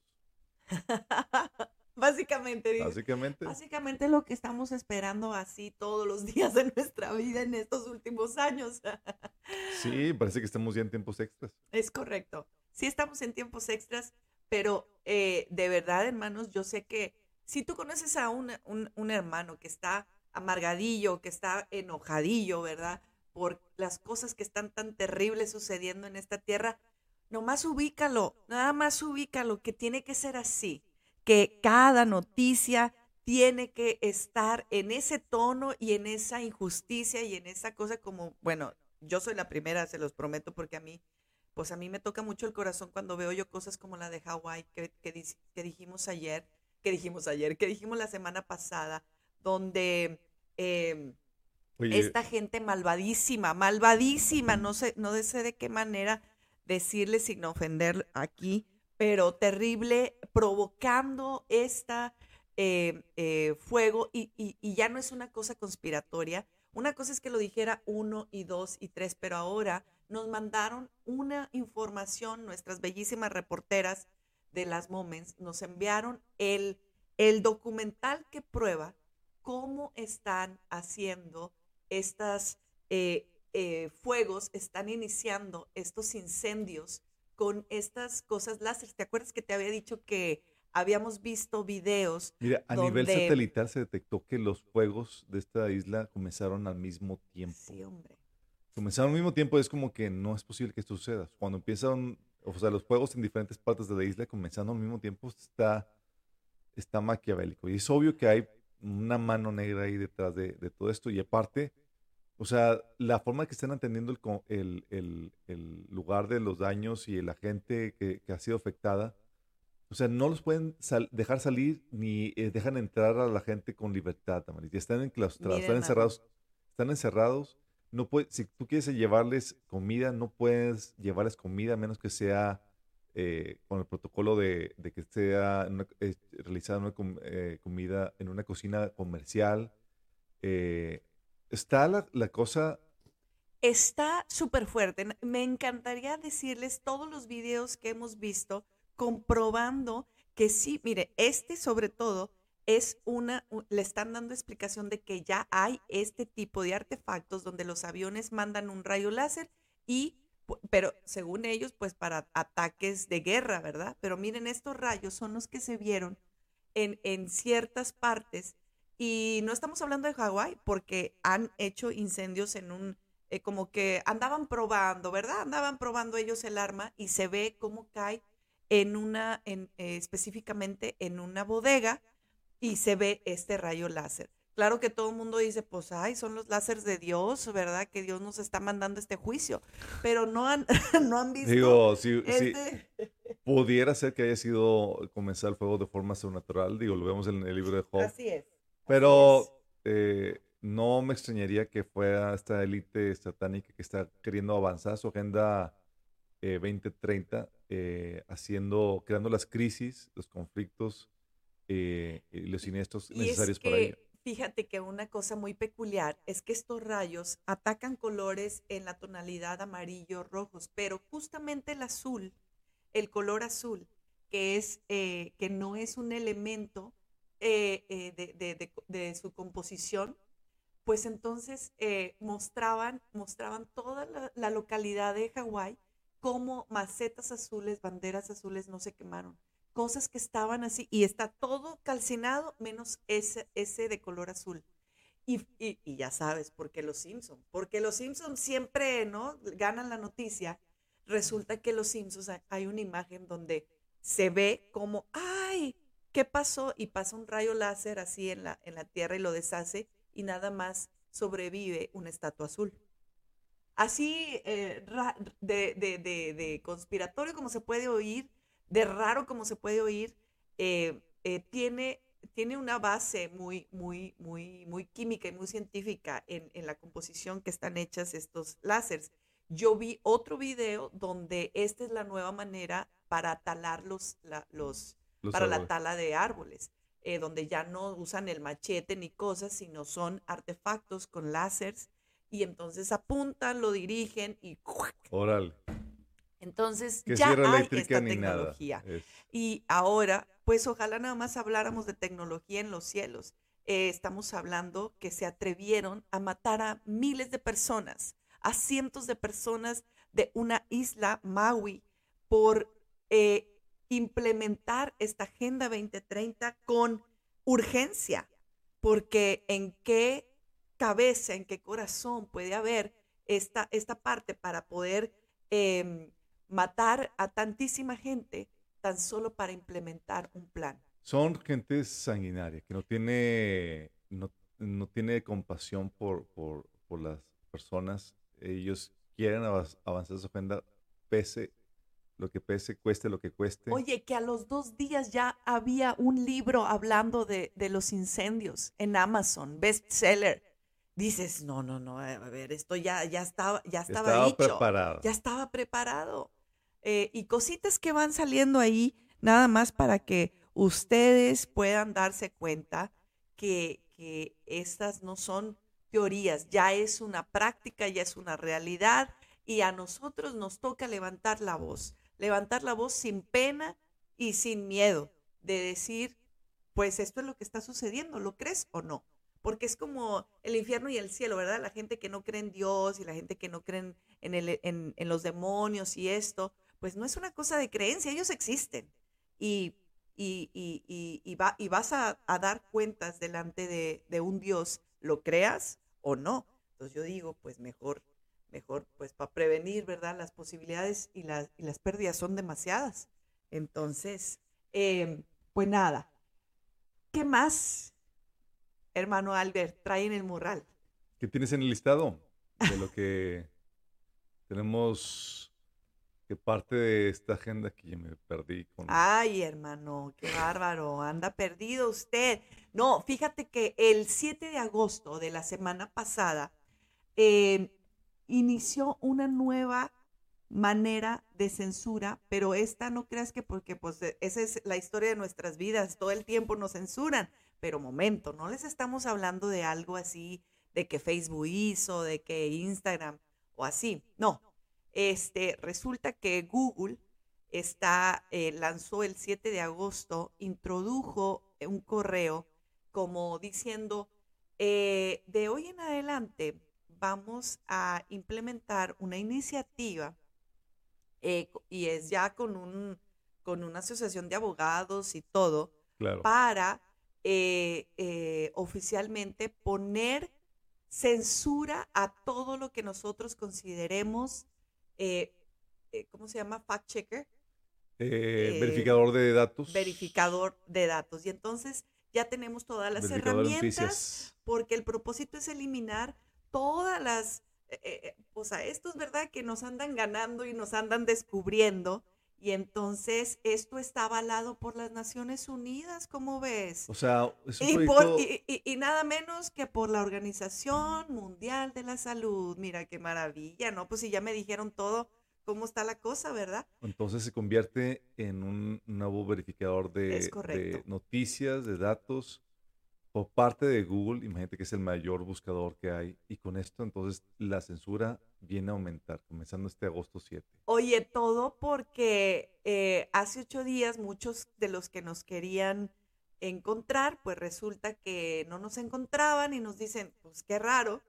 S7: [laughs]
S6: Básicamente, digo,
S7: Básicamente,
S6: básicamente lo que estamos esperando así todos los [laughs] días de nuestra vida en estos últimos años.
S7: sí, parece que estamos ya en tiempos extras.
S6: Es correcto. Sí estamos en tiempos extras, pero eh, de verdad, hermanos, yo sé que si tú conoces a un, un- un hermano que está amargadillo, que está enojadillo, ¿verdad? Por las cosas que están tan terribles sucediendo en esta tierra, nomás ubícalo, nada más ubícalo, que tiene que ser así, que cada noticia tiene que estar en ese tono y en esa injusticia y en esa cosa como, bueno, yo soy la primera, se los prometo, porque a mí pues a mí me toca mucho el corazón cuando veo yo cosas como la de Hawái que, que, dijimos ayer, que dijimos ayer, que dijimos la semana pasada, donde eh,
S7: Oye,
S6: esta gente malvadísima, malvadísima, no sé, no sé de qué manera decirle sin ofender aquí, pero terrible, provocando esta eh, eh, fuego y, ya no es una cosa conspiratoria. Una cosa es que lo dijera uno y dos y tres, pero ahora nos mandaron una información, nuestras bellísimas reporteras de las Moments nos enviaron el, el documental que prueba cómo están haciendo estas eh, eh, fuegos, están iniciando estos incendios con estas cosas láser. ¿Te acuerdas que te había dicho que habíamos visto videos?
S7: mira, a nivel satelital se detectó que los fuegos de esta isla comenzaron al mismo tiempo.
S6: Sí, hombre.
S7: Comenzaron al mismo tiempo, es como que no es posible que esto suceda. Cuando empiezan o sea, los fuegos en diferentes partes de la isla comenzando al mismo tiempo está, está maquiavélico. Y es obvio que hay una mano negra ahí detrás de, de todo esto. Y aparte, o sea, la forma que están atendiendo el, el, el, lugar de los daños y la gente que, que ha sido afectada, o sea, no los pueden dejar salir ni eh, dejan entrar a la gente con libertad, Tamaris. están enclaustrados, están encerrados. Están encerrados. No puede, si tú quieres llevarles comida, no puedes llevarles comida a menos que sea eh, con el protocolo de, que sea eh, realizada una comida en una cocina comercial. Está la, la cosa
S6: está súper fuerte. Me encantaría decirles todos los videos que hemos visto comprobando que sí, mire, este sobre todo es una, le están dando explicación de que ya hay este tipo de artefactos donde los aviones mandan un rayo láser y, pero según ellos, pues para ataques de guerra, ¿verdad? Pero miren, estos rayos son los que se vieron en, en ciertas partes y no estamos hablando de Hawái porque han hecho incendios en un, eh, como que andaban probando, ¿verdad? Andaban probando ellos el arma y se ve cómo cae en una, en, eh, específicamente en una bodega y se ve este rayo láser. Claro que todo el mundo dice, pues, ay, son los láseres de Dios, ¿verdad? Que Dios nos está mandando este juicio. Pero no han, [laughs] no han visto.
S7: Digo, si, este pudiera ser que haya sido comenzar el fuego de forma sobrenatural, digo, lo vemos en el libro de Job.
S6: Así es.
S7: Pero eh, no me extrañaría que fuera esta élite satánica que está queriendo avanzar su agenda 2030 eh, haciendo, creando las crisis, los conflictos eh, y los siniestros necesarios para ello.
S6: Fíjate que una cosa muy peculiar es que estos rayos atacan colores en la tonalidad amarillo rojos, pero justamente el azul, el color azul, que es eh, que no es un elemento de, su composición, pues entonces mostraban, mostraban toda la, localidad de Hawái cómo macetas azules, banderas azules no se quemaron. Cosas que estaban así y está todo calcinado menos ese, ese de color azul. Y, y, ya sabes, ¿por qué los Simpsons? Porque los Simpsons siempre, ¿no? Ganan la noticia. Resulta que los Simpsons hay una imagen donde se ve como, ¡ay! ¿Qué pasó? Y pasa un rayo láser así en la, en la tierra y lo deshace y nada más sobrevive una estatua azul así eh, de, conspiratorio como se puede oír, de raro como se puede oír, eh, eh, tiene, tiene una base muy, muy, muy, muy química y muy científica en, la composición que están hechas estos láseres. Yo vi otro video donde esta es la nueva manera para talar los, los, para la tala de árboles. donde ya no usan el machete ni cosas, sino son artefactos con láseres y entonces apuntan, lo dirigen y
S7: Oral.
S6: Entonces ya hay esta tecnología. Y ahora, pues ojalá nada más habláramos de tecnología en los cielos. Eh, estamos hablando que se atrevieron a matar a miles de personas, a cientos de personas de una isla, Maui, por eh, implementar esta Agenda 2030 con urgencia. Porque en qué cabeza, en qué corazón puede haber esta, esta parte para poder em, matar a tantísima gente tan solo para implementar un plan.
S7: Son gente sanguinaria, que no tiene, no, no tiene compasión por, por, por, las personas. Ellos quieren avanzar su agenda pese lo que pese, cueste lo que cueste.
S6: Oye, que a los dos días ya había un libro hablando de, de los incendios en Amazon, bestseller dices, no, no, no, a ver, esto ya, ya estaba, ya estaba,
S7: estaba preparado.
S6: Ya estaba preparado. Eh, y cositas que van saliendo ahí, nada más para que ustedes puedan darse cuenta que, que estas no son teorías, ya es una práctica, ya es una realidad y a nosotros nos toca levantar la voz, levantar la voz sin pena y sin miedo de decir, pues esto es lo que está sucediendo, ¿lo crees o no? porque es como el infierno y el cielo, ¿verdad? La gente que no cree en Dios y la gente que no cree en, el, en, los demonios y esto, pues no es una cosa de creencia, ellos existen. Y, y, y, y va, vas a, dar cuentas delante de, de, un Dios, lo creas o no. Entonces yo digo, pues mejor mejor pues para prevenir, ¿verdad? Las posibilidades y las, y las pérdidas son demasiadas. Entonces, em, pues nada, ¿qué más, hermano Albert, trae en el morral?
S7: ¿Qué tienes en el listado de lo que [laughs] tenemos que parte de esta agenda que ya me perdí con...
S6: Ay, hermano, qué bárbaro, anda perdido usted. No, fíjate que el 7 de agosto de la semana pasada em, inició una nueva manera de censura, pero esta no creas que porque pues e, esa es la historia de nuestras vidas, todo el tiempo nos censuran, pero momento, no les estamos hablando de algo así, de que Facebook hizo, de que Instagram o así, no, este, resulta que Google está, eh, lanzó el 7 de agosto, introdujo un correo como diciendo, eh, de hoy en adelante vamos a implementar una iniciativa eh, y es ya con, un, con una asociación de abogados y todo, para oficialmente poner censura a todo lo que nosotros consideremos eh, eh, ¿cómo se llama? Fact checker.
S7: Eh, verificador de datos.
S6: Verificador de datos. Y entonces ya tenemos todas las herramientas porque el propósito es eliminar todas las, pues a estos, ¿verdad? Que nos andan ganando y nos andan descubriendo. Y entonces esto está avalado por las Naciones Unidas, ¿cómo ves?
S7: O sea,
S6: y, y, nada menos que por la Organización Mundial de la Salud. Mira qué maravilla, ¿no? Pues si ya me dijeron todo, cómo está la cosa, ¿verdad?
S7: Entonces se convierte en un nuevo verificador de, de noticias, de datos por parte de Google. Imagínate que es el mayor buscador que hay. Y con esto entonces la censura viene a aumentar, comenzando este agosto 7.
S6: Oye, todo porque eh, hace ocho días muchos de los que nos querían encontrar, pues resulta que no nos encontraban y nos dicen, pues qué raro.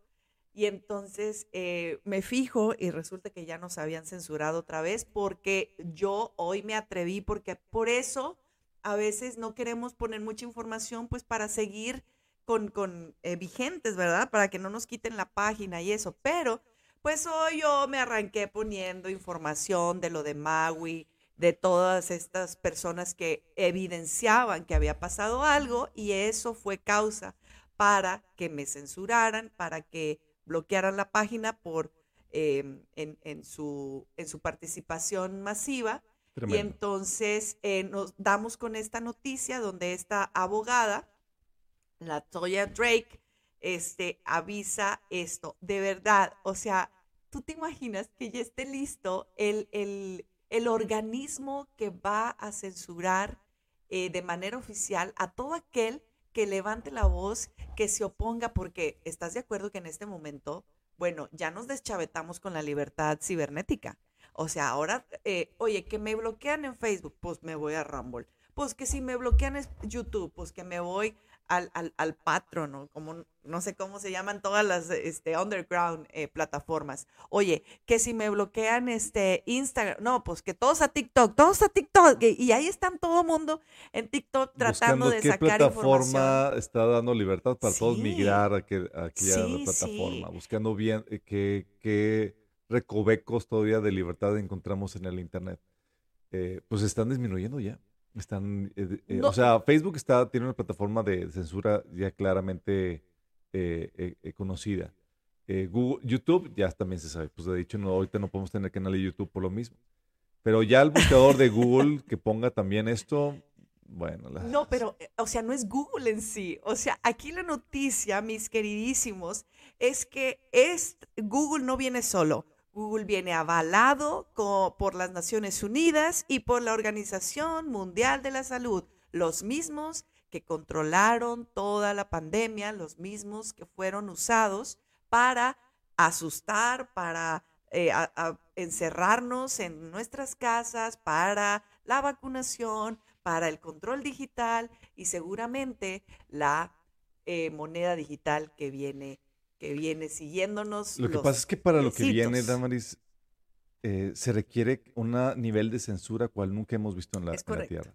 S6: Y entonces eh, me fijo y resulta que ya nos habían censurado otra vez porque yo hoy me atreví, porque por eso a veces no queremos poner mucha información, pues para seguir con, con eh, vigentes, ¿verdad? Para que no nos quiten la página y eso. Pero pues hoy yo me arranqué poniendo información de lo de Maui, de todas estas personas que evidenciaban que había pasado algo y eso fue causa para que me censuraran, para que bloquearan la página por em, en, su, en su participación masiva. Y entonces eh, nos damos con esta noticia donde esta abogada, la Toya Drake, este, avisa esto. De verdad, o sea, tú te imaginas que ya esté listo el, el, el organismo que va a censurar eh, de manera oficial a todo aquel que levante la voz, que se oponga, porque estás de acuerdo que en este momento, bueno, ya nos deschavetamos con la libertad cibernética. O sea, ahora, eh, oye, que me bloquean en Facebook, pues me voy a Rumble. Pues que si me bloquean en YouTube, pues que me voy al, al, al patrón, como no sé cómo se llaman todas las este, underground eh, plataformas. Oye, que si me bloquean este Instagram, no, pues que todos a TikTok, todos a TikTok, y ahí están todo el mundo en TikTok tratando de sacar
S7: plataforma está dando libertad para todos migrar a, aquella plataforma, buscando bien eh, qué, recovecos todavía de libertad encontramos en el Internet. Eh, pues están disminuyendo ya. Están, eh, eh, o sea, Facebook está, tiene una plataforma de censura ya claramente eh, conocida. Google, YouTube ya también se sabe. Pues de hecho, no, ahorita no podemos tener canal de YouTube por lo mismo. Pero ya el buscador de Google que ponga también esto, bueno.
S6: No, pero, o sea, no es Google en sí. O sea, aquí la noticia, mis queridísimos, es que es, Google no viene solo. Google viene avalado por las Naciones Unidas y por la Organización Mundial de la Salud, los mismos que controlaron toda la pandemia, los mismos que fueron usados para asustar, para eh, encerrarnos en nuestras casas, para la vacunación, para el control digital y seguramente la eh, moneda digital que viene que viene siguiéndonos.
S7: Lo que pasa es que para lo que viene, Damaris, eh, se requiere un nivel de censura cual nunca hemos visto en la, Tierra.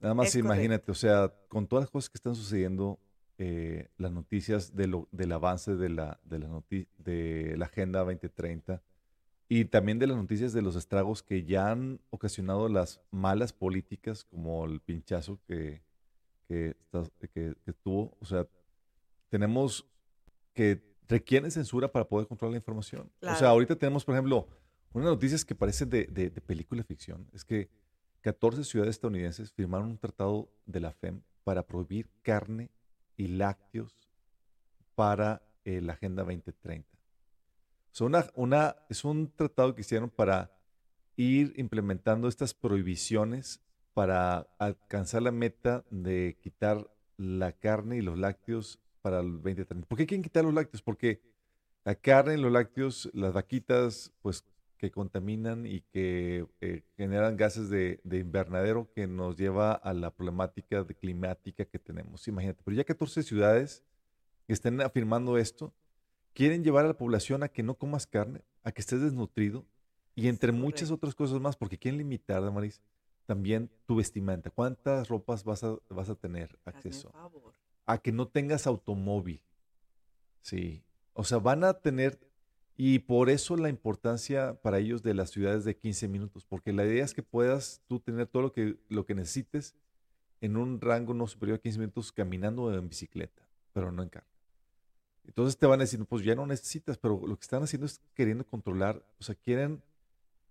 S7: Nada más imagínate, o sea, con todas las cosas que están sucediendo, eh, las noticias de lo, del avance de la, de, la de la Agenda 2030 y también de las noticias de los estragos que ya han ocasionado las malas políticas como el pinchazo que, que, está- que- que tuvo. O sea, tenemos que requieren censura para poder controlar la información. O sea,
S6: Claro.
S7: ahorita tenemos, por ejemplo, unas noticias que parecen de, de, de película ficción. Es que 14 ciudades estadounidenses firmaron un tratado de la FEM para prohibir carne y lácteos para eh, la Agenda 2030. O sea, una, una- es un tratado que hicieron para ir implementando estas prohibiciones para alcanzar la meta de quitar la carne y los lácteos para el 2030. ¿Por qué quieren quitar los lácteos? Porque la carne los lácteos, las vaquitas, pues que contaminan y que eh, generan gases de, de invernadero que nos lleva a la problemática de climática que tenemos. Imagínate, pero ya 14 ciudades que estén afirmando esto, quieren llevar a la población a que no comas carne, a que estés desnutrido y entre muchas otras cosas más, porque quieren limitar, Damaris, también tu vestimenta. ¿Cuántas ropas vas a, vas a tener acceso? A que no tengas automóvil. Sí. O sea, van a tener, y por eso la importancia para ellos de las ciudades de 15 minutos, porque la idea es que puedas tú tener todo lo que, lo que necesites en un rango no superior a 15 minutos caminando en bicicleta, pero no en carro. Entonces te van a decir, pues ya no necesitas, pero lo que están haciendo es queriendo controlar, o sea, quieren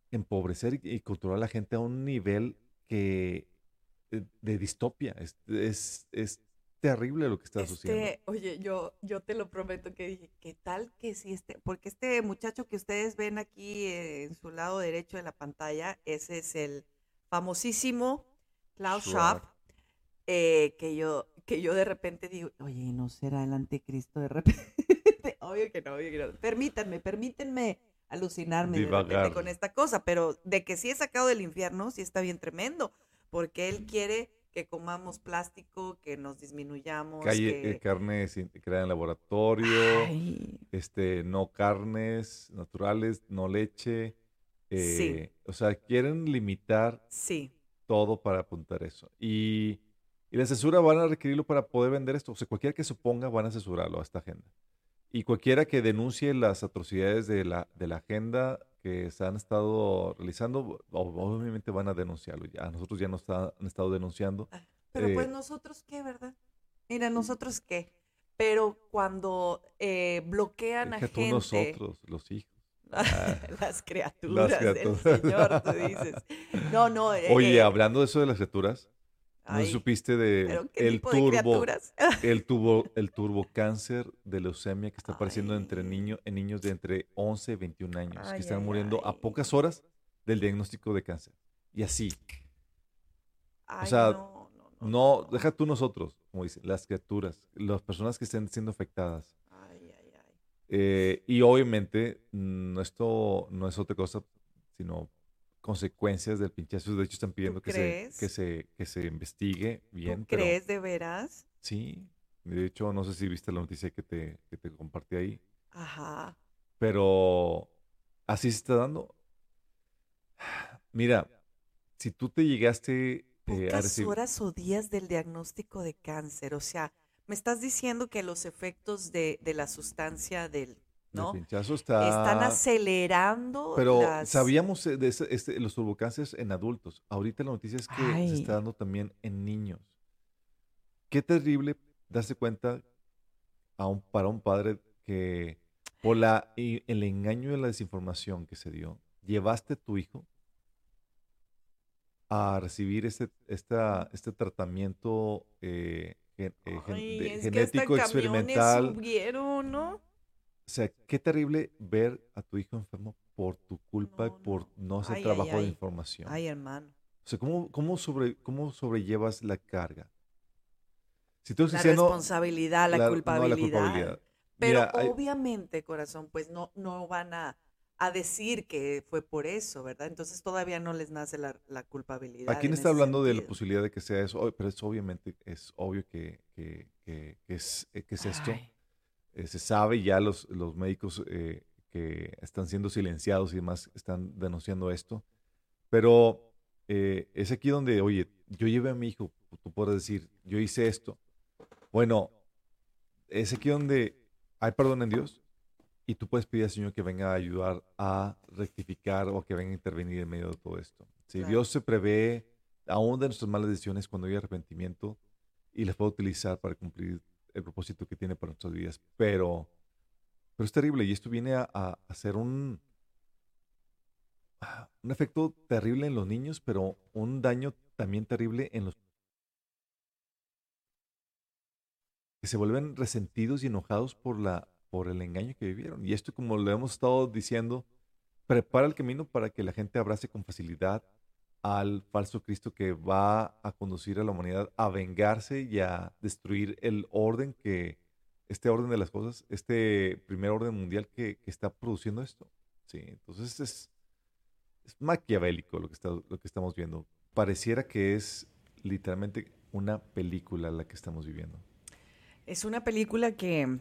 S7: empobrecer y, controlar a la gente a un nivel que eh, de distopia. Es, es, es terrible lo que está sucediendo.
S6: Este, oye, yo, yo te lo prometo que dije, ¿qué tal que si este, porque este muchacho que ustedes ven aquí eh, en su lado derecho de la pantalla, ese es el famosísimo Klaus
S7: Schwab.
S6: Eh, que yo, que yo de repente digo, oye, ¿no será el anticristo de repente? [laughs] obvio que no, obvio que no. Permítanme, permítanme alucinarme de repente con esta cosa, pero de que sí es sacado del infierno, sí está bien tremendo, porque él quiere que comamos plástico, que nos disminuyamos,
S7: Calle,
S6: que...
S7: eh, carne sin- creada en laboratorio,
S6: Ay,
S7: este, no carnes naturales, no leche.
S6: Sí.
S7: eh, O sea, quieren limitar
S6: sí,
S7: todo para apuntar eso. Y, y la censura van a requerirlo para poder vender esto. O sea, cualquiera que se oponga van a censurarlo a esta agenda. Y cualquiera que denuncie las atrocidades de la, de la agenda que se han estado realizando, obviamente van a denunciarlo. Ya, a nosotros ya nos han estado denunciando.
S6: pero pues
S7: Eh,
S6: nosotros qué, ¿verdad? Mira, nosotros qué. Pero cuando eh, bloquean a gente,
S7: nosotros, los hijos. [laughs] Ah,
S6: las criaturas del
S7: criaturas.
S6: Señor, tú dices. No, no. eh,
S7: Oye,
S6: eh,
S7: hablando de eso de las criaturas, ¿no supiste de el
S6: de
S7: turbo, [laughs] el tubo, el turbocáncer de leucemia que está apareciendo entre niños, en niños de entre 11 y 21 años,
S6: Ay,
S7: que están muriendo a pocas horas del diagnóstico de cáncer. Y así,
S6: Ay,
S7: sea,
S6: no, no, no,
S7: no, deja tú nosotros, como dice, las criaturas, las personas que estén siendo afectadas.
S6: Ay, ay, ay.
S7: Eh, y obviamente, esto no es otra cosa, sino consecuencias del pinchazo. De hecho, están pidiendo que se, que, se, que se investigue bien.
S6: ¿Tú
S7: pero-
S6: crees de veras?
S7: Sí, de hecho, no sé si viste la noticia que te, que te compartí ahí,
S6: Ajá.
S7: pero así se está dando. Mira, si tú te llegaste eh, a recibir...
S6: horas o días del diagnóstico de cáncer. O sea, me estás diciendo que los efectos de, de la sustancia del,
S7: El pinchazo está...
S6: Están acelerando
S7: Pero
S6: las...
S7: sabíamos de este- los turbocánceres en adultos. Ahorita la noticia es que se está dando también en niños. Qué terrible darse cuenta a un, para un padre que por la, el engaño y la desinformación que se dio, llevaste a tu hijo a recibir este, esta, este tratamiento eh, gen- eh, gen-
S6: Ay,
S7: de-
S6: es
S7: genético
S6: que hasta
S7: experimental.
S6: subieron, ¿no?
S7: O sea, qué terrible ver a tu hijo enfermo por tu culpa y
S6: No,
S7: por no hacer
S6: Ay, ay,
S7: trabajo de
S6: ay.
S7: información.
S6: Ay, hermano.
S7: O sea, ¿cómo, cómo, sobre, ¿cómo sobrellevas la carga? Si tú
S6: La
S7: cristiano,
S6: responsabilidad, la,
S7: la- no,
S6: culpabilidad.
S7: la culpabilidad.
S6: Pero
S7: Mira,
S6: obviamente, corazón, pues no, no van a, a decir que fue por eso, ¿verdad? Entonces todavía no les nace la, la culpabilidad.
S7: ¿A quién está hablando de la posibilidad de que sea eso? Pero es obviamente, es obvio que, que- que- que es, eh, que es esto. Eh, se sabe ya los, los médicos eh, que están siendo silenciados y demás están denunciando esto. Pero eh, es aquí donde, oye, yo llevé a mi hijo, tú puedes decir, yo hice esto. Bueno, es aquí donde hay perdón en Dios y tú puedes pedir al Señor que venga a ayudar a rectificar o que venga a intervenir en medio de todo esto. Si
S6: Claro.
S7: Dios se prevé aún de nuestras malas decisiones cuando hay arrepentimiento y las puede utilizar para cumplir el propósito que tiene para nuestras vidas. Pero, pero es terrible y esto viene a, a hacer un, ah, un efecto terrible en los niños, pero un daño también terrible en los que se vuelven resentidos y enojados por la por el engaño que vivieron. Y esto, como lo hemos estado diciendo, prepara el camino para que la gente abrace con facilidad al falso Cristo que va a conducir a la humanidad a vengarse y a destruir el orden que, este orden de las cosas, este primer orden mundial que, está produciendo esto. Sí, entonces es, es maquiavélico lo que, está, lo que estamos viendo. Pareciera que es literalmente una película la que estamos viviendo.
S6: Es una película que,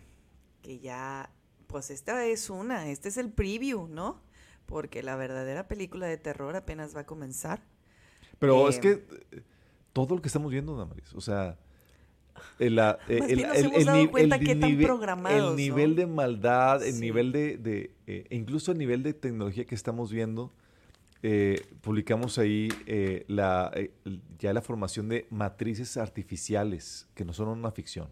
S6: que ya, pues esta es una, este es el preview, ¿no? Porque la verdadera película de terror apenas va a comenzar.
S7: Pero es
S6: Eh,
S7: que eh, todo lo que estamos viendo, Damaris, o sea, el, nivel de maldad, el
S6: Sí.
S7: nivel de, de, eh, incluso el nivel de tecnología que estamos viendo. eh, publicamos ahí eh, la, eh, ya la formación de matrices artificiales, que no son una ficción.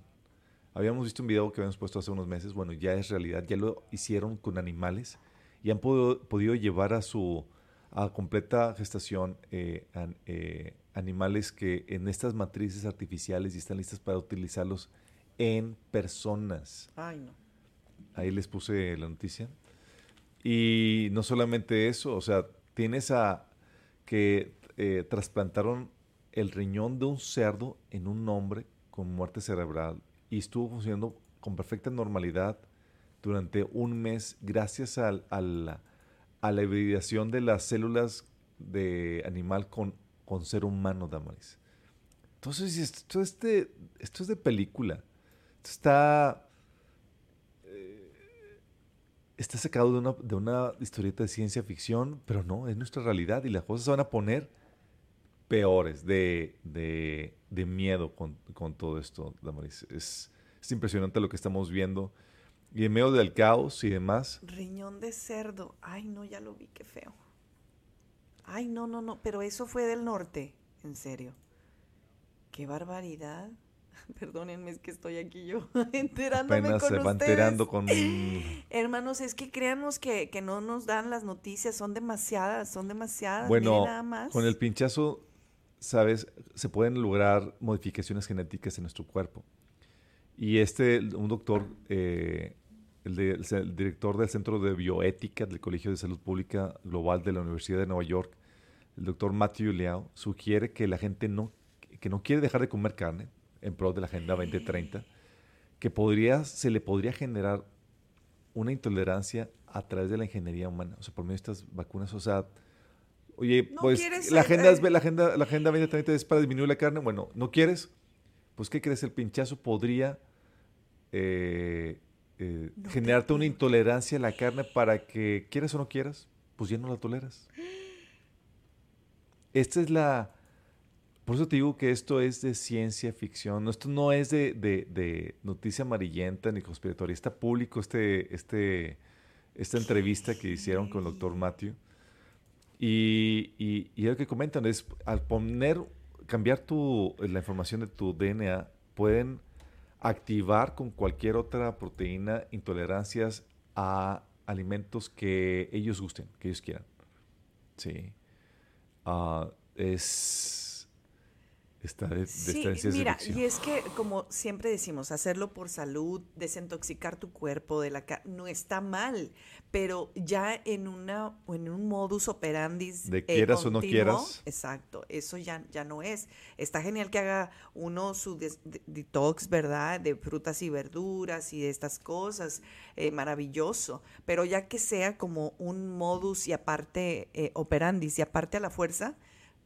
S7: Habíamos visto un video que habíamos puesto hace unos meses, bueno, ya es realidad, ya lo hicieron con animales y han podido, podido llevar a su a completa gestación eh, an- eh, animales que en estas matrices artificiales y están listas para utilizarlos en personas.
S6: Ay, no.
S7: Ahí les puse la noticia. Y no solamente eso, o sea, tienes a que eh, trasplantaron el riñón de un cerdo en un hombre con muerte cerebral y estuvo funcionando con perfecta normalidad durante un mes gracias al- a, la, a la hibridación de las células de animal con, con ser humano, Damaris. Entonces, esto es de, esto es de película. Esto está está sacado de una, de una historieta de ciencia ficción, pero no, es nuestra realidad y las cosas se van a poner peores de, de, de miedo con, con todo esto, Damaris. Es, es impresionante lo que estamos viendo. Y en medio del caos y demás,
S6: Riñón de cerdo. Ay, no, ya lo vi, qué feo. Ay, no, no, no, pero eso fue del norte, en serio. Qué barbaridad. [laughs] Perdónenme, es que estoy aquí yo [laughs] enterándome
S7: apenas
S6: con
S7: se va
S6: ustedes.
S7: enterando con... [laughs]
S6: Hermanos, es que créanos que, que no nos dan las noticias, son demasiadas, son demasiadas.
S7: Bueno,
S6: nada más.
S7: con el pinchazo, sabes, se pueden lograr modificaciones genéticas en nuestro cuerpo. Y este, un doctor, eh, el, de- el el director del Centro de Bioética del Colegio de Salud Pública Global de la Universidad de Nueva York, el doctor Matthew Liao, sugiere que la gente no, que no quiere dejar de comer carne en pro de la Agenda 2030, que podría, se le podría generar una intolerancia a través de la ingeniería humana, o sea, por medio de estas vacunas, o sea, oye,
S6: No
S7: pues
S6: quieres,
S7: la agenda, es, la, agenda, la agenda 2030 es para disminuir la carne, bueno, ¿no quieres? Pues, ¿qué crees? El pinchazo podría eh, eh,
S6: No
S7: generarte una intolerancia a la carne para que, quieras o no quieras, pues ya no la toleras. Esta es la... Por eso te digo que esto es de ciencia ficción. Esto no es de, de- de noticia amarillenta ni conspiratoria. Está público este, este, esta entrevista que hicieron con el doctor Matthew. Y, y, lo que comentan es, al poner, cambiar tu, la información de tu DNA, pueden activar con cualquier otra proteína intolerancias a alimentos que ellos gusten, que ellos quieran. Sí. Ah, es... Está de, de
S6: Sí,
S7: de
S6: mira, y es que como siempre decimos, hacerlo por salud, desintoxicar tu cuerpo de la ca- no está mal, pero ya en una en un modus operandi
S7: De quieras o no quieras.
S6: exacto, eso ya ya no es. Está genial que haga uno su de- detox, ¿verdad? De frutas y verduras y de estas cosas, eh, maravilloso, pero ya que sea como un modus y aparte eh, operandis y aparte a la fuerza,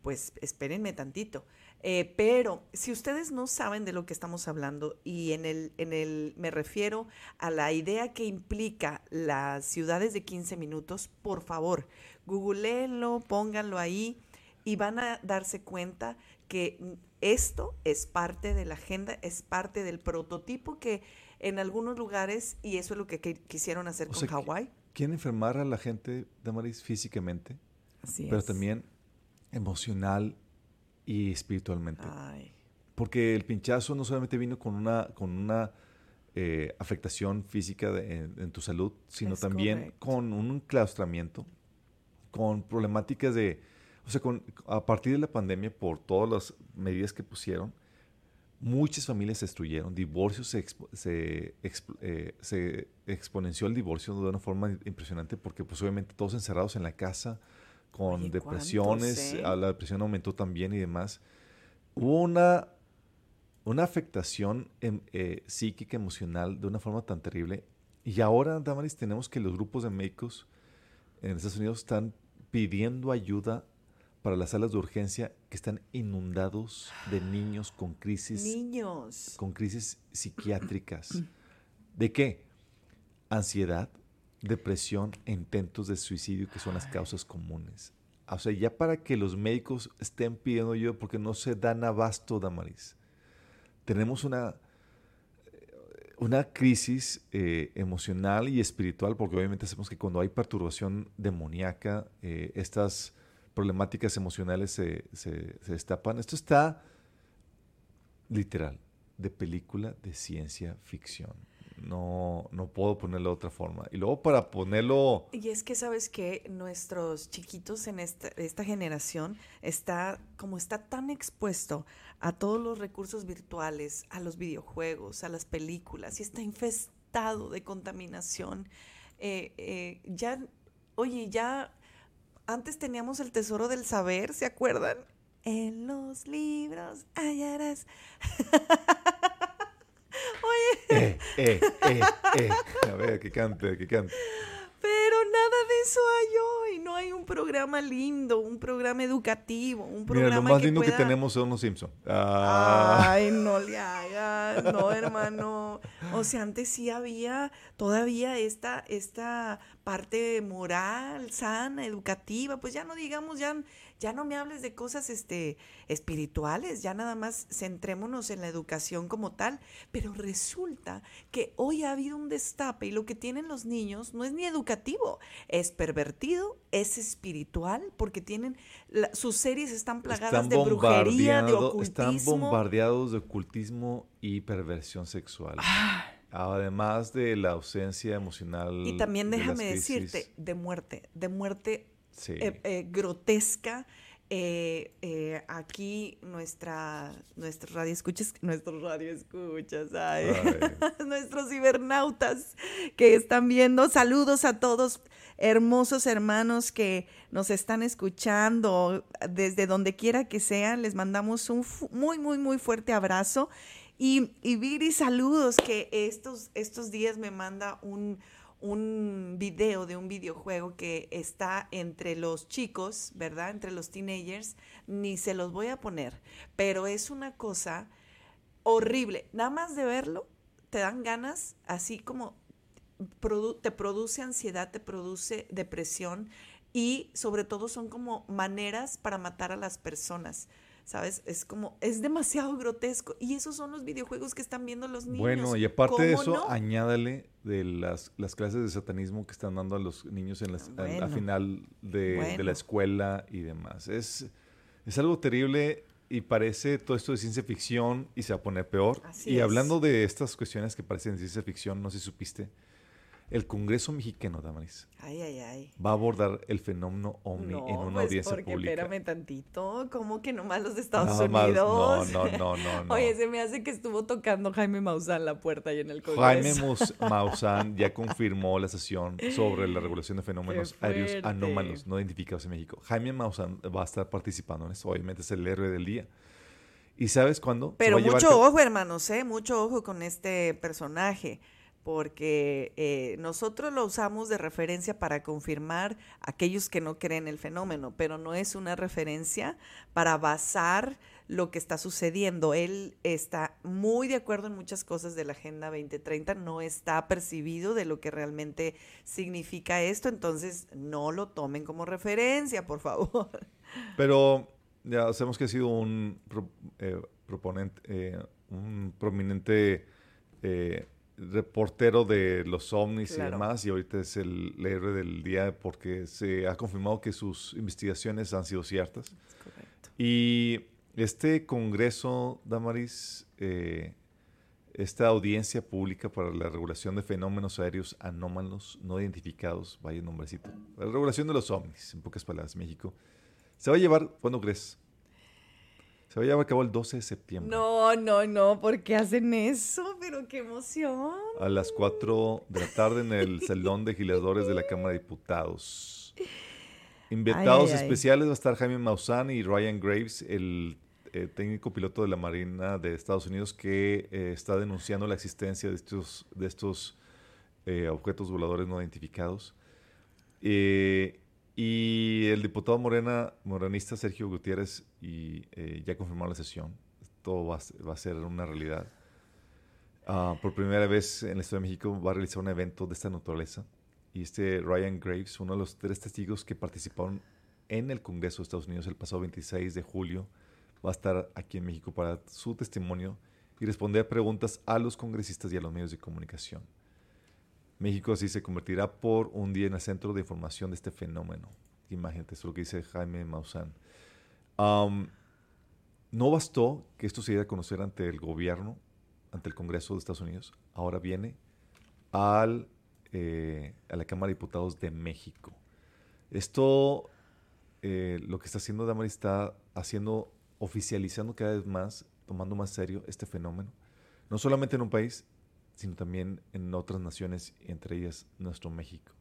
S6: pues espérenme tantito. Eh, pero si ustedes no saben de lo que estamos hablando y en el, en el, me refiero a la idea que implica las ciudades de 15 minutos, por favor, googleenlo, pónganlo ahí y van a darse cuenta que esto es parte de la agenda, es parte del prototipo que en algunos lugares y eso es lo que qui- quisieron hacer
S7: O
S6: con Hawái.
S7: Quieren enfermar a la gente, Damaris, físicamente,
S6: Así
S7: pero
S6: es.
S7: también emocional y espiritualmente.
S6: Ay,
S7: Porque el pinchazo no solamente vino con una, con una eh, afectación física de- en, en tu salud, sino
S6: Es
S7: también
S6: correcto.
S7: con un claustramiento, con problemáticas de, o sea, con, a partir de la pandemia, por todas las medidas que pusieron, muchas familias se destruyeron, divorcios se, expo- se, exp- eh, se exponenció el divorcio de una forma impresionante porque pues obviamente todos encerrados en la casa con
S6: Oye,
S7: depresiones,
S6: ¿cuántos, eh?
S7: la depresión aumentó también y demás. Hubo una, una afectación em- eh, psíquica, emocional de una forma tan terrible. Y ahora, Damaris, tenemos que los grupos de médicos en Estados Unidos están pidiendo ayuda para las salas de urgencia que están inundados de niños con crisis,
S6: niños.
S7: con crisis psiquiátricas. ¿De qué? Ansiedad, depresión e intentos de suicidio, que son las causas comunes. O sea, ya para que los médicos estén pidiendo ayuda porque no se dan abasto, Damaris. Tenemos una, una crisis eh, emocional y espiritual, porque obviamente sabemos que cuando hay perturbación demoníaca, eh, estas problemáticas emocionales se, se- se destapan. Esto está literal, de película de ciencia ficción. No, no puedo ponerlo de otra forma. Y luego para ponerlo...
S6: Y es que sabes que nuestros chiquitos en esta, esta generación está, como está tan expuesto a todos los recursos virtuales, a los videojuegos, a las películas, y está infestado de contaminación. eh, eh, ya, oye, ya antes teníamos el tesoro del saber, ¿se acuerdan? En los libros hallarás. [laughs]
S7: Eh, eh, eh, eh. A ver, que cante, que cante.
S6: Pero nada de eso hay hoy. No hay un programa lindo, un programa educativo, un programa
S7: Mira, lo más
S6: que
S7: lindo que tenemos son los Simpsons. Ah,
S6: Ay, no le hagas, no, hermano. O sea, antes sí había todavía esta, esta parte moral, sana, educativa. Pues ya no digamos, ya, ya no me hables de cosas este, espirituales, ya nada más centrémonos en la educación como tal. Pero resulta que hoy ha habido un destape y lo que tienen los niños no es ni educativo, es pervertido, es espiritual, porque tienen, la- sus series están plagadas
S7: están
S6: de brujería, de ocultismo.
S7: Están bombardeados de ocultismo y perversión sexual. Además de la ausencia emocional.
S6: Y también déjame decirte, de muerte, de muerte
S7: Sí.
S6: eh, eh, grotesca. Eh, aquí nuestra, nuestra radio escuchas, nuestros radio escuchas, ay,
S7: Ay. [laughs]
S6: nuestros cibernautas que están viendo, saludos a todos, hermosos hermanos que nos están escuchando desde donde quiera que sea, les mandamos un muy, muy, muy fuerte abrazo. Y, y Viri, saludos, que estos, estos días me manda un, un video de un videojuego que está entre los chicos, ¿verdad? Entre los teenagers. Ni se los voy a poner, pero es una cosa horrible. Nada más de verlo, te dan ganas, así como te produce ansiedad, te produce depresión y sobre todo son como maneras para matar a las personas. ¿Sabes? Es como, es demasiado grotesco. Y esos son los videojuegos que están viendo los niños.
S7: Bueno, y aparte de
S6: ¿Cómo
S7: eso,
S6: no?
S7: añádale de las, las clases de satanismo que están dando a los niños en las,
S6: Bueno.
S7: final de, la escuela y demás. Es, es algo terrible y parece todo esto de ciencia ficción y se va a poner peor.
S6: Así
S7: y
S6: es.
S7: hablando de estas cuestiones que parecen de ciencia ficción, no sé si supiste, el Congreso mexicano, Damaris,
S6: Ay, ay, ay.
S7: va a abordar el fenómeno ovni
S6: No,
S7: en una
S6: pues
S7: audiencia
S6: porque
S7: pública.
S6: espérame tantito. ¿Cómo que nomás los de Estados Unidos?
S7: no, no, no, no, [laughs] no.
S6: Oye, se me hace que estuvo tocando Jaime Maussan la puerta ahí en el Congreso.
S7: Jaime Maussan ya confirmó la sesión sobre la regulación de fenómenos aéreos anómalos no identificados en México. Jaime Maussan va a estar participando en esto, obviamente es el héroe del día. ¿Y sabes cuándo?
S6: Pero
S7: llevar
S6: mucho ojo, hermanos, ¿eh? Mucho ojo con este personaje, porque eh, nosotros lo usamos de referencia para confirmar aquellos que no creen el fenómeno, pero no es una referencia para basar lo que está sucediendo. Él está muy de acuerdo en muchas cosas de la Agenda 2030, no está percibido de lo que realmente significa esto, entonces no lo tomen como referencia, por favor. [laughs]
S7: Pero ya sabemos que ha sido un eh, proponente, eh, un prominente reportero de los ovnis y demás, y ahorita es el, el héroe del día porque se ha confirmado que sus investigaciones han sido ciertas.
S6: Es correcto.
S7: Y este congreso, Damaris, eh, esta audiencia pública para la regulación de fenómenos aéreos anómalos no identificados, vaya nombrecito, la regulación de los ovnis, en pocas palabras, México, se va a llevar, ¿cuándo crees? Se va a llevar a cabo el 12 de septiembre.
S6: No, no, no, ¿por qué hacen eso? Pero qué emoción.
S7: A las 4 de la tarde en el Salón de Legisladores de la Cámara de Diputados. Invitados
S6: Ay, ay, ay.
S7: especiales va a estar Jaime Maussan y Ryan Graves, el eh, técnico piloto de la Marina de Estados Unidos que eh, está denunciando la existencia de estos, de estos eh, objetos voladores no identificados. Eh, y el diputado morena, morenista Sergio Gutiérrez y eh, ya confirmó la sesión. Esto va a, ser- una realidad. Ah, por primera vez en la Ciudad de México va a realizar un evento de esta naturaleza. Y este Ryan Graves, uno de los tres testigos que participaron en el Congreso de Estados Unidos el pasado 26 de julio, va a estar aquí en México para su testimonio y responder preguntas a los congresistas y a los medios de comunicación. México así se convertirá por un día en el centro de información de este fenómeno. Imagínate, eso es lo que dice Jaime Maussan. No bastó que esto se diera a conocer ante el gobierno, ante el Congreso de Estados Unidos, ahora viene al, eh, a la Cámara de Diputados de México. Esto, eh, lo que está haciendo Damaris, está haciendo, oficializando cada vez más, tomando más serio este fenómeno, no solamente en un país, sino también en otras naciones, entre ellas nuestro México.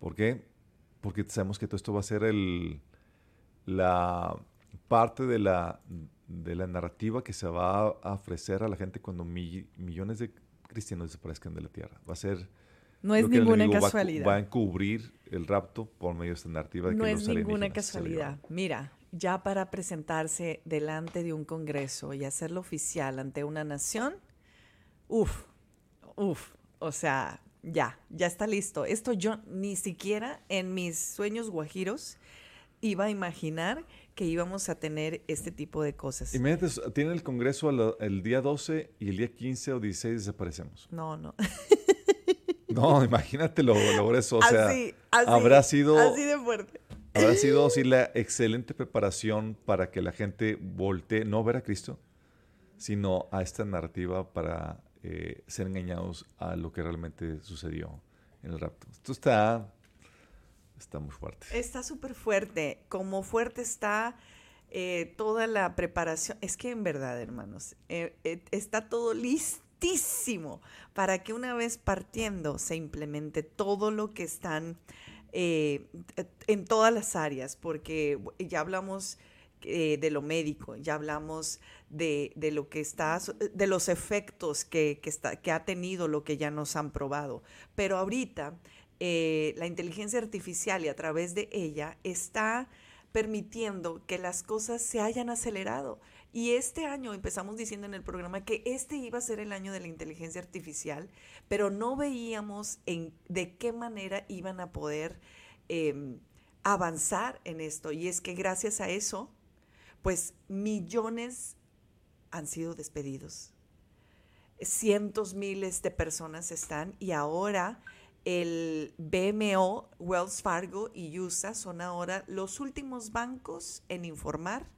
S7: ¿Por qué? Porque sabemos que todo esto va a ser el, la parte de la, de la narrativa que se va a ofrecer a la gente cuando mi- millones de cristianos desaparezcan de la tierra. Va a ser...
S6: No es ninguna
S7: va
S6: casualidad.
S7: Va, a encubrir el rapto por medio de esta narrativa. De
S6: No
S7: que
S6: es
S7: los
S6: ninguna casualidad. Mira, ya para presentarse delante de un congreso y hacerlo oficial ante una nación, uff, uff, o sea, ya, ya está listo. Esto yo ni siquiera en mis sueños guajiros iba a imaginar que íbamos a tener este tipo de cosas.
S7: Imagínate, tiene el Congreso el día 12 y el día 15 o 16 desaparecemos.
S6: No, no. [laughs]
S7: No, imagínate lo, lo grueso. O sea,
S6: así, así.
S7: habrá sido,
S6: Así de fuerte.
S7: habrá sido sí, la excelente preparación para que la gente voltee, no a ver a Cristo, sino a esta narrativa para eh, ser engañados a lo que realmente sucedió en el rapto. Esto está, está muy fuerte.
S6: Está súper fuerte. Como fuerte está eh, toda la preparación. Es que en verdad, hermanos, eh, está todo listísimo para que una vez partiendo se implemente todo lo que están en todas las áreas, porque ya hablamos eh, de lo médico, ya hablamos de, de lo que está, de los efectos que, que, está, que ha tenido lo que ya nos han probado. Pero ahorita eh, la inteligencia artificial y a través de ella está permitiendo que las cosas se hayan acelerado. Y este año empezamos diciendo en el programa que este iba a ser el año de la inteligencia artificial, pero no veíamos en de qué manera iban a poder eh, avanzar en esto. Y es que gracias a eso, pues millones han sido despedidos. Cientos miles de personas están y ahora el BMO, Wells Fargo y USA son ahora los últimos bancos en informar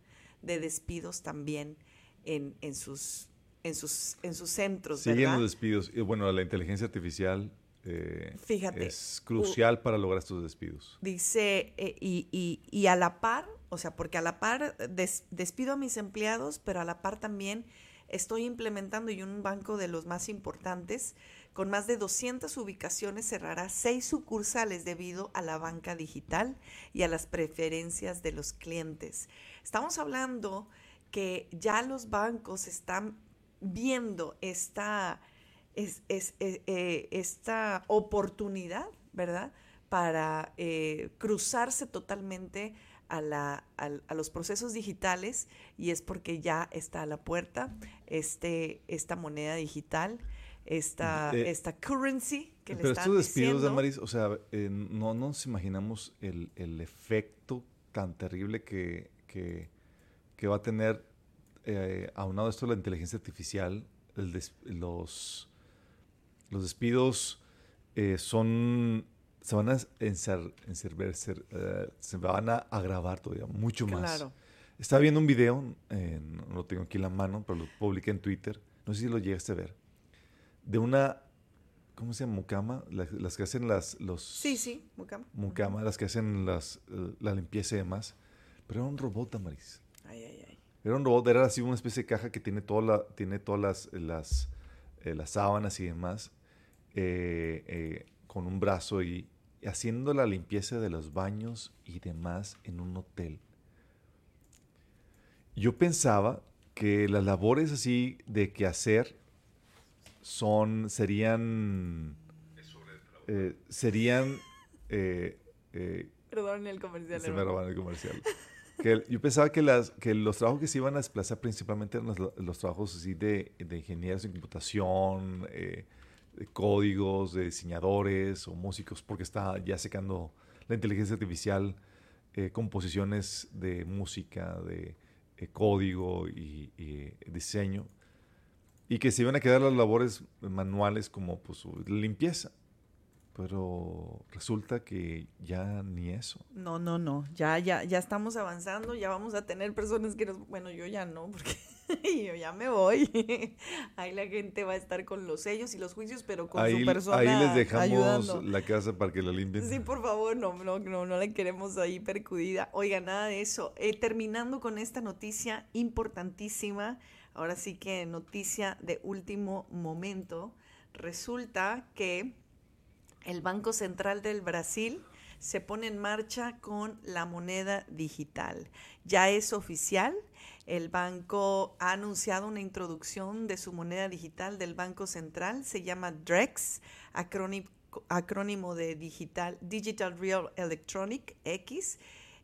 S6: de despidos también en, en sus, en, sus, en sus centros.
S7: Siguen
S6: ¿verdad?
S7: los despidos. Bueno, la inteligencia artificial eh,
S6: Fíjate,
S7: es crucial para lograr estos despidos.
S6: Dice, eh, y, y, y, a la par, o sea, porque a la par des, despido a mis empleados, pero a la par también estoy implementando y un banco de los más importantes, con más de 200 ubicaciones, cerrará seis sucursales debido a la banca digital y a las preferencias de los clientes. Estamos hablando que ya los bancos están viendo esta, es, es, es, eh, esta oportunidad, ¿verdad? Para eh, cruzarse totalmente a, la, a, a, los procesos digitales y es porque ya está a la puerta este, esta moneda digital, esta, eh, esta currency que
S7: pero
S6: le están
S7: estos despidos,
S6: diciendo.
S7: Damaris, o sea, eh, no nos imaginamos el, el, efecto tan terrible que, que, que va a tener, eh, aunado esto la inteligencia artificial, el des, los los despidos eh, son se van a encer- eh, se van a agravar todavía mucho más.
S6: Claro.
S7: Estaba viendo un video, eh, no lo tengo aquí en la mano, pero lo publiqué en Twitter. No sé si lo llegaste a ver. De una, ¿cómo se llama? Mucama, la- las que hacen las, los
S6: Sí, sí, Mucama.
S7: mucama, las que hacen las, eh, la limpieza y demás. Pero era un robot, Damaris.
S6: Ay, ay, ay.
S7: Era un robot, era así una especie de caja que tiene, toda la, tiene todas las, las, eh, las sábanas y demás, eh, con un brazo y haciendo la limpieza de los baños y demás en un hotel. Yo pensaba que las labores así de quehacer son, serían, eh, serían, eh, eh,
S6: Perdón el comercial.
S7: se me
S6: hermano.
S7: roban el comercial. Que el- yo pensaba que, las, que los trabajos que se iban a desplazar principalmente eran los, los trabajos así de, de ingenieros en computación, eh, de códigos, de diseñadores o músicos, porque está ya secando la inteligencia artificial, eh, composiciones de música, de eh, código y, y diseño, y que se iban a quedar las labores manuales como pues, limpieza. Pero resulta que ya ni eso.
S6: No, no, no. Ya, ya, ya estamos avanzando. Ya vamos a tener personas que nos. Bueno, yo ya no, porque [laughs] yo ya me voy. [laughs] Ahí la gente va a estar con los sellos y los juicios, pero con
S7: ahí,
S6: su persona
S7: ahí les dejamos
S6: ayudando.
S7: la casa para que la limpien.
S6: Sí, por favor, no, no, no, no la queremos ahí percudida. Oiga, nada de eso. Eh, terminando con esta noticia importantísima, ahora sí que noticia de último momento, resulta que el Banco Central del Brasil se pone en marcha con la moneda digital. Ya es oficial. El banco ha anunciado una introducción de su moneda digital del Banco Central. Se llama DREX, acrónimo, de digital, Digital Real Electronic X.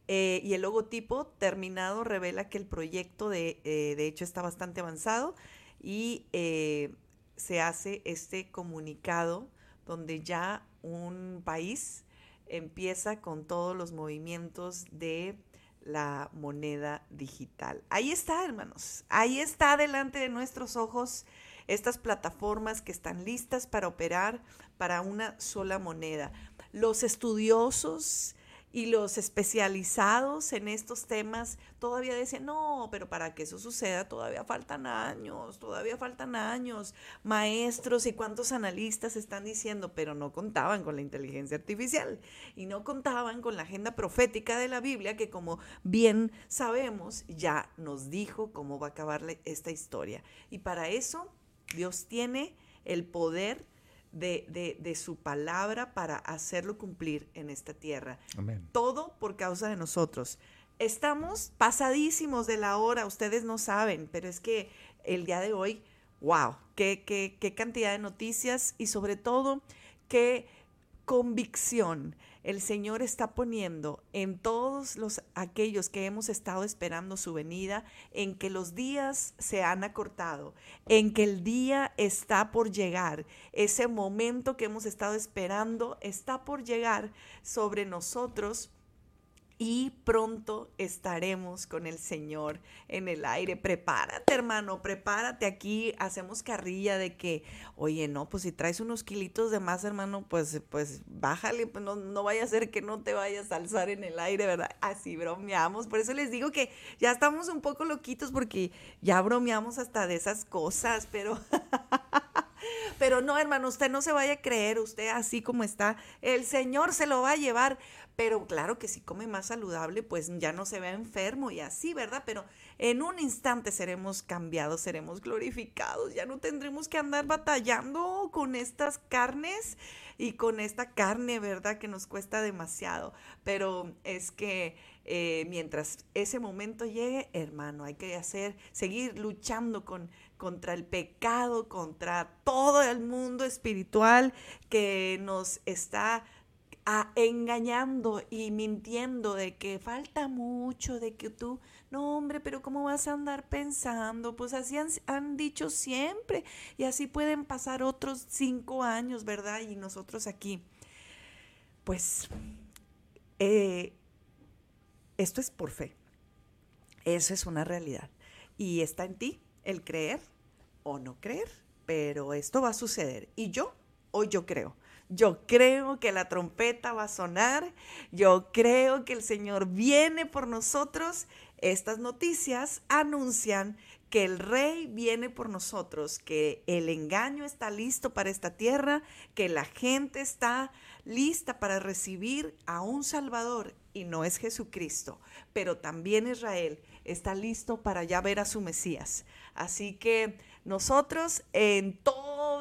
S6: Eh, y el logotipo terminado revela que el proyecto de, eh, de hecho está bastante avanzado y eh, se hace este comunicado donde ya un país empieza con todos los movimientos de la moneda digital. Ahí está, hermanos. Ahí está delante de nuestros ojos estas plataformas que están listas para operar para una sola moneda. Los estudiosos y los especializados en estos temas todavía decían, no, pero para que eso suceda todavía faltan años, todavía faltan años. Maestros y cuántos analistas están diciendo, pero no contaban con la inteligencia artificial y no contaban con la agenda profética de la Biblia que como bien sabemos ya nos dijo cómo va a acabar esta historia. Y para eso Dios tiene el poder de, de- de su palabra para hacerlo cumplir en esta tierra.
S7: Amén.
S6: Todo por causa de nosotros. Estamos pasadísimos de la hora, ustedes no saben, pero es que el día de hoy, wow, qué, qué, qué cantidad de noticias y sobre todo qué convicción el Señor está poniendo en todos los aquellos que hemos estado esperando su venida, en que los días se han acortado, en que el día está por llegar, ese momento que hemos estado esperando está por llegar sobre nosotros y pronto estaremos con el Señor en el aire. Prepárate, hermano, prepárate aquí. Hacemos carrilla de que, oye, no, pues si traes unos kilitos de más, hermano, pues, pues bájale, pues no, no vaya a ser que no te vayas a alzar en el aire, ¿verdad? Así bromeamos. Por eso les digo que ya estamos un poco loquitos porque ya bromeamos hasta de esas cosas, pero... [laughs] Pero no, hermano, usted no se vaya a creer, usted así como está, el Señor se lo va a llevar. Pero claro que si come más saludable, pues ya no se ve enfermo y así, ¿verdad? Pero en un instante seremos cambiados, seremos glorificados, ya no tendremos que andar batallando con estas carnes y con esta carne, ¿verdad? Que nos cuesta demasiado. Pero es que eh, mientras ese momento llegue, hermano, hay que hacer, seguir luchando con, contra el pecado, contra todo el mundo espiritual que nos está a- engañando y mintiendo de que falta mucho, de que tú, no hombre, pero ¿cómo vas a andar pensando? Pues así han, han dicho siempre y así pueden pasar otros cinco años, ¿verdad? Y nosotros aquí, pues, eh, esto es por fe. Eso es una realidad. Y está en ti el creer o no creer, pero esto va a suceder. Y yo Hoy yo creo. Yo creo que la trompeta va a sonar. Yo creo que el Señor viene por nosotros. Estas noticias anuncian que el rey viene por nosotros, que el engaño está listo para esta tierra, que la gente está lista para recibir a un Salvador y no es Jesucristo, pero también Israel está listo para ya ver a su Mesías. Así que nosotros en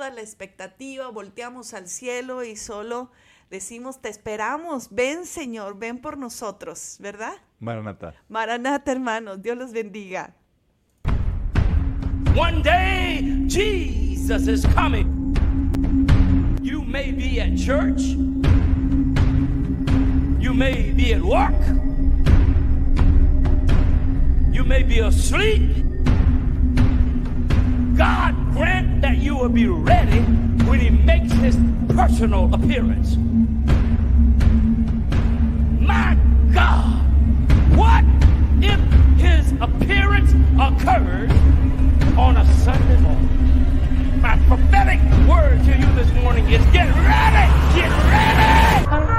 S6: toda la expectativa volteamos al cielo y solo decimos, te esperamos, ven Señor, ven por nosotros, ¿verdad?
S7: Maranata.
S6: Maranata, hermanos, Dios los bendiga.
S9: One day, Jesus is coming. You may be at church, you may be at work, you may be asleep. God Grant that you will be ready when he makes his personal appearance. My God, what if his appearance occurs on a Sunday morning? My prophetic word to you this morning is get ready! Get ready!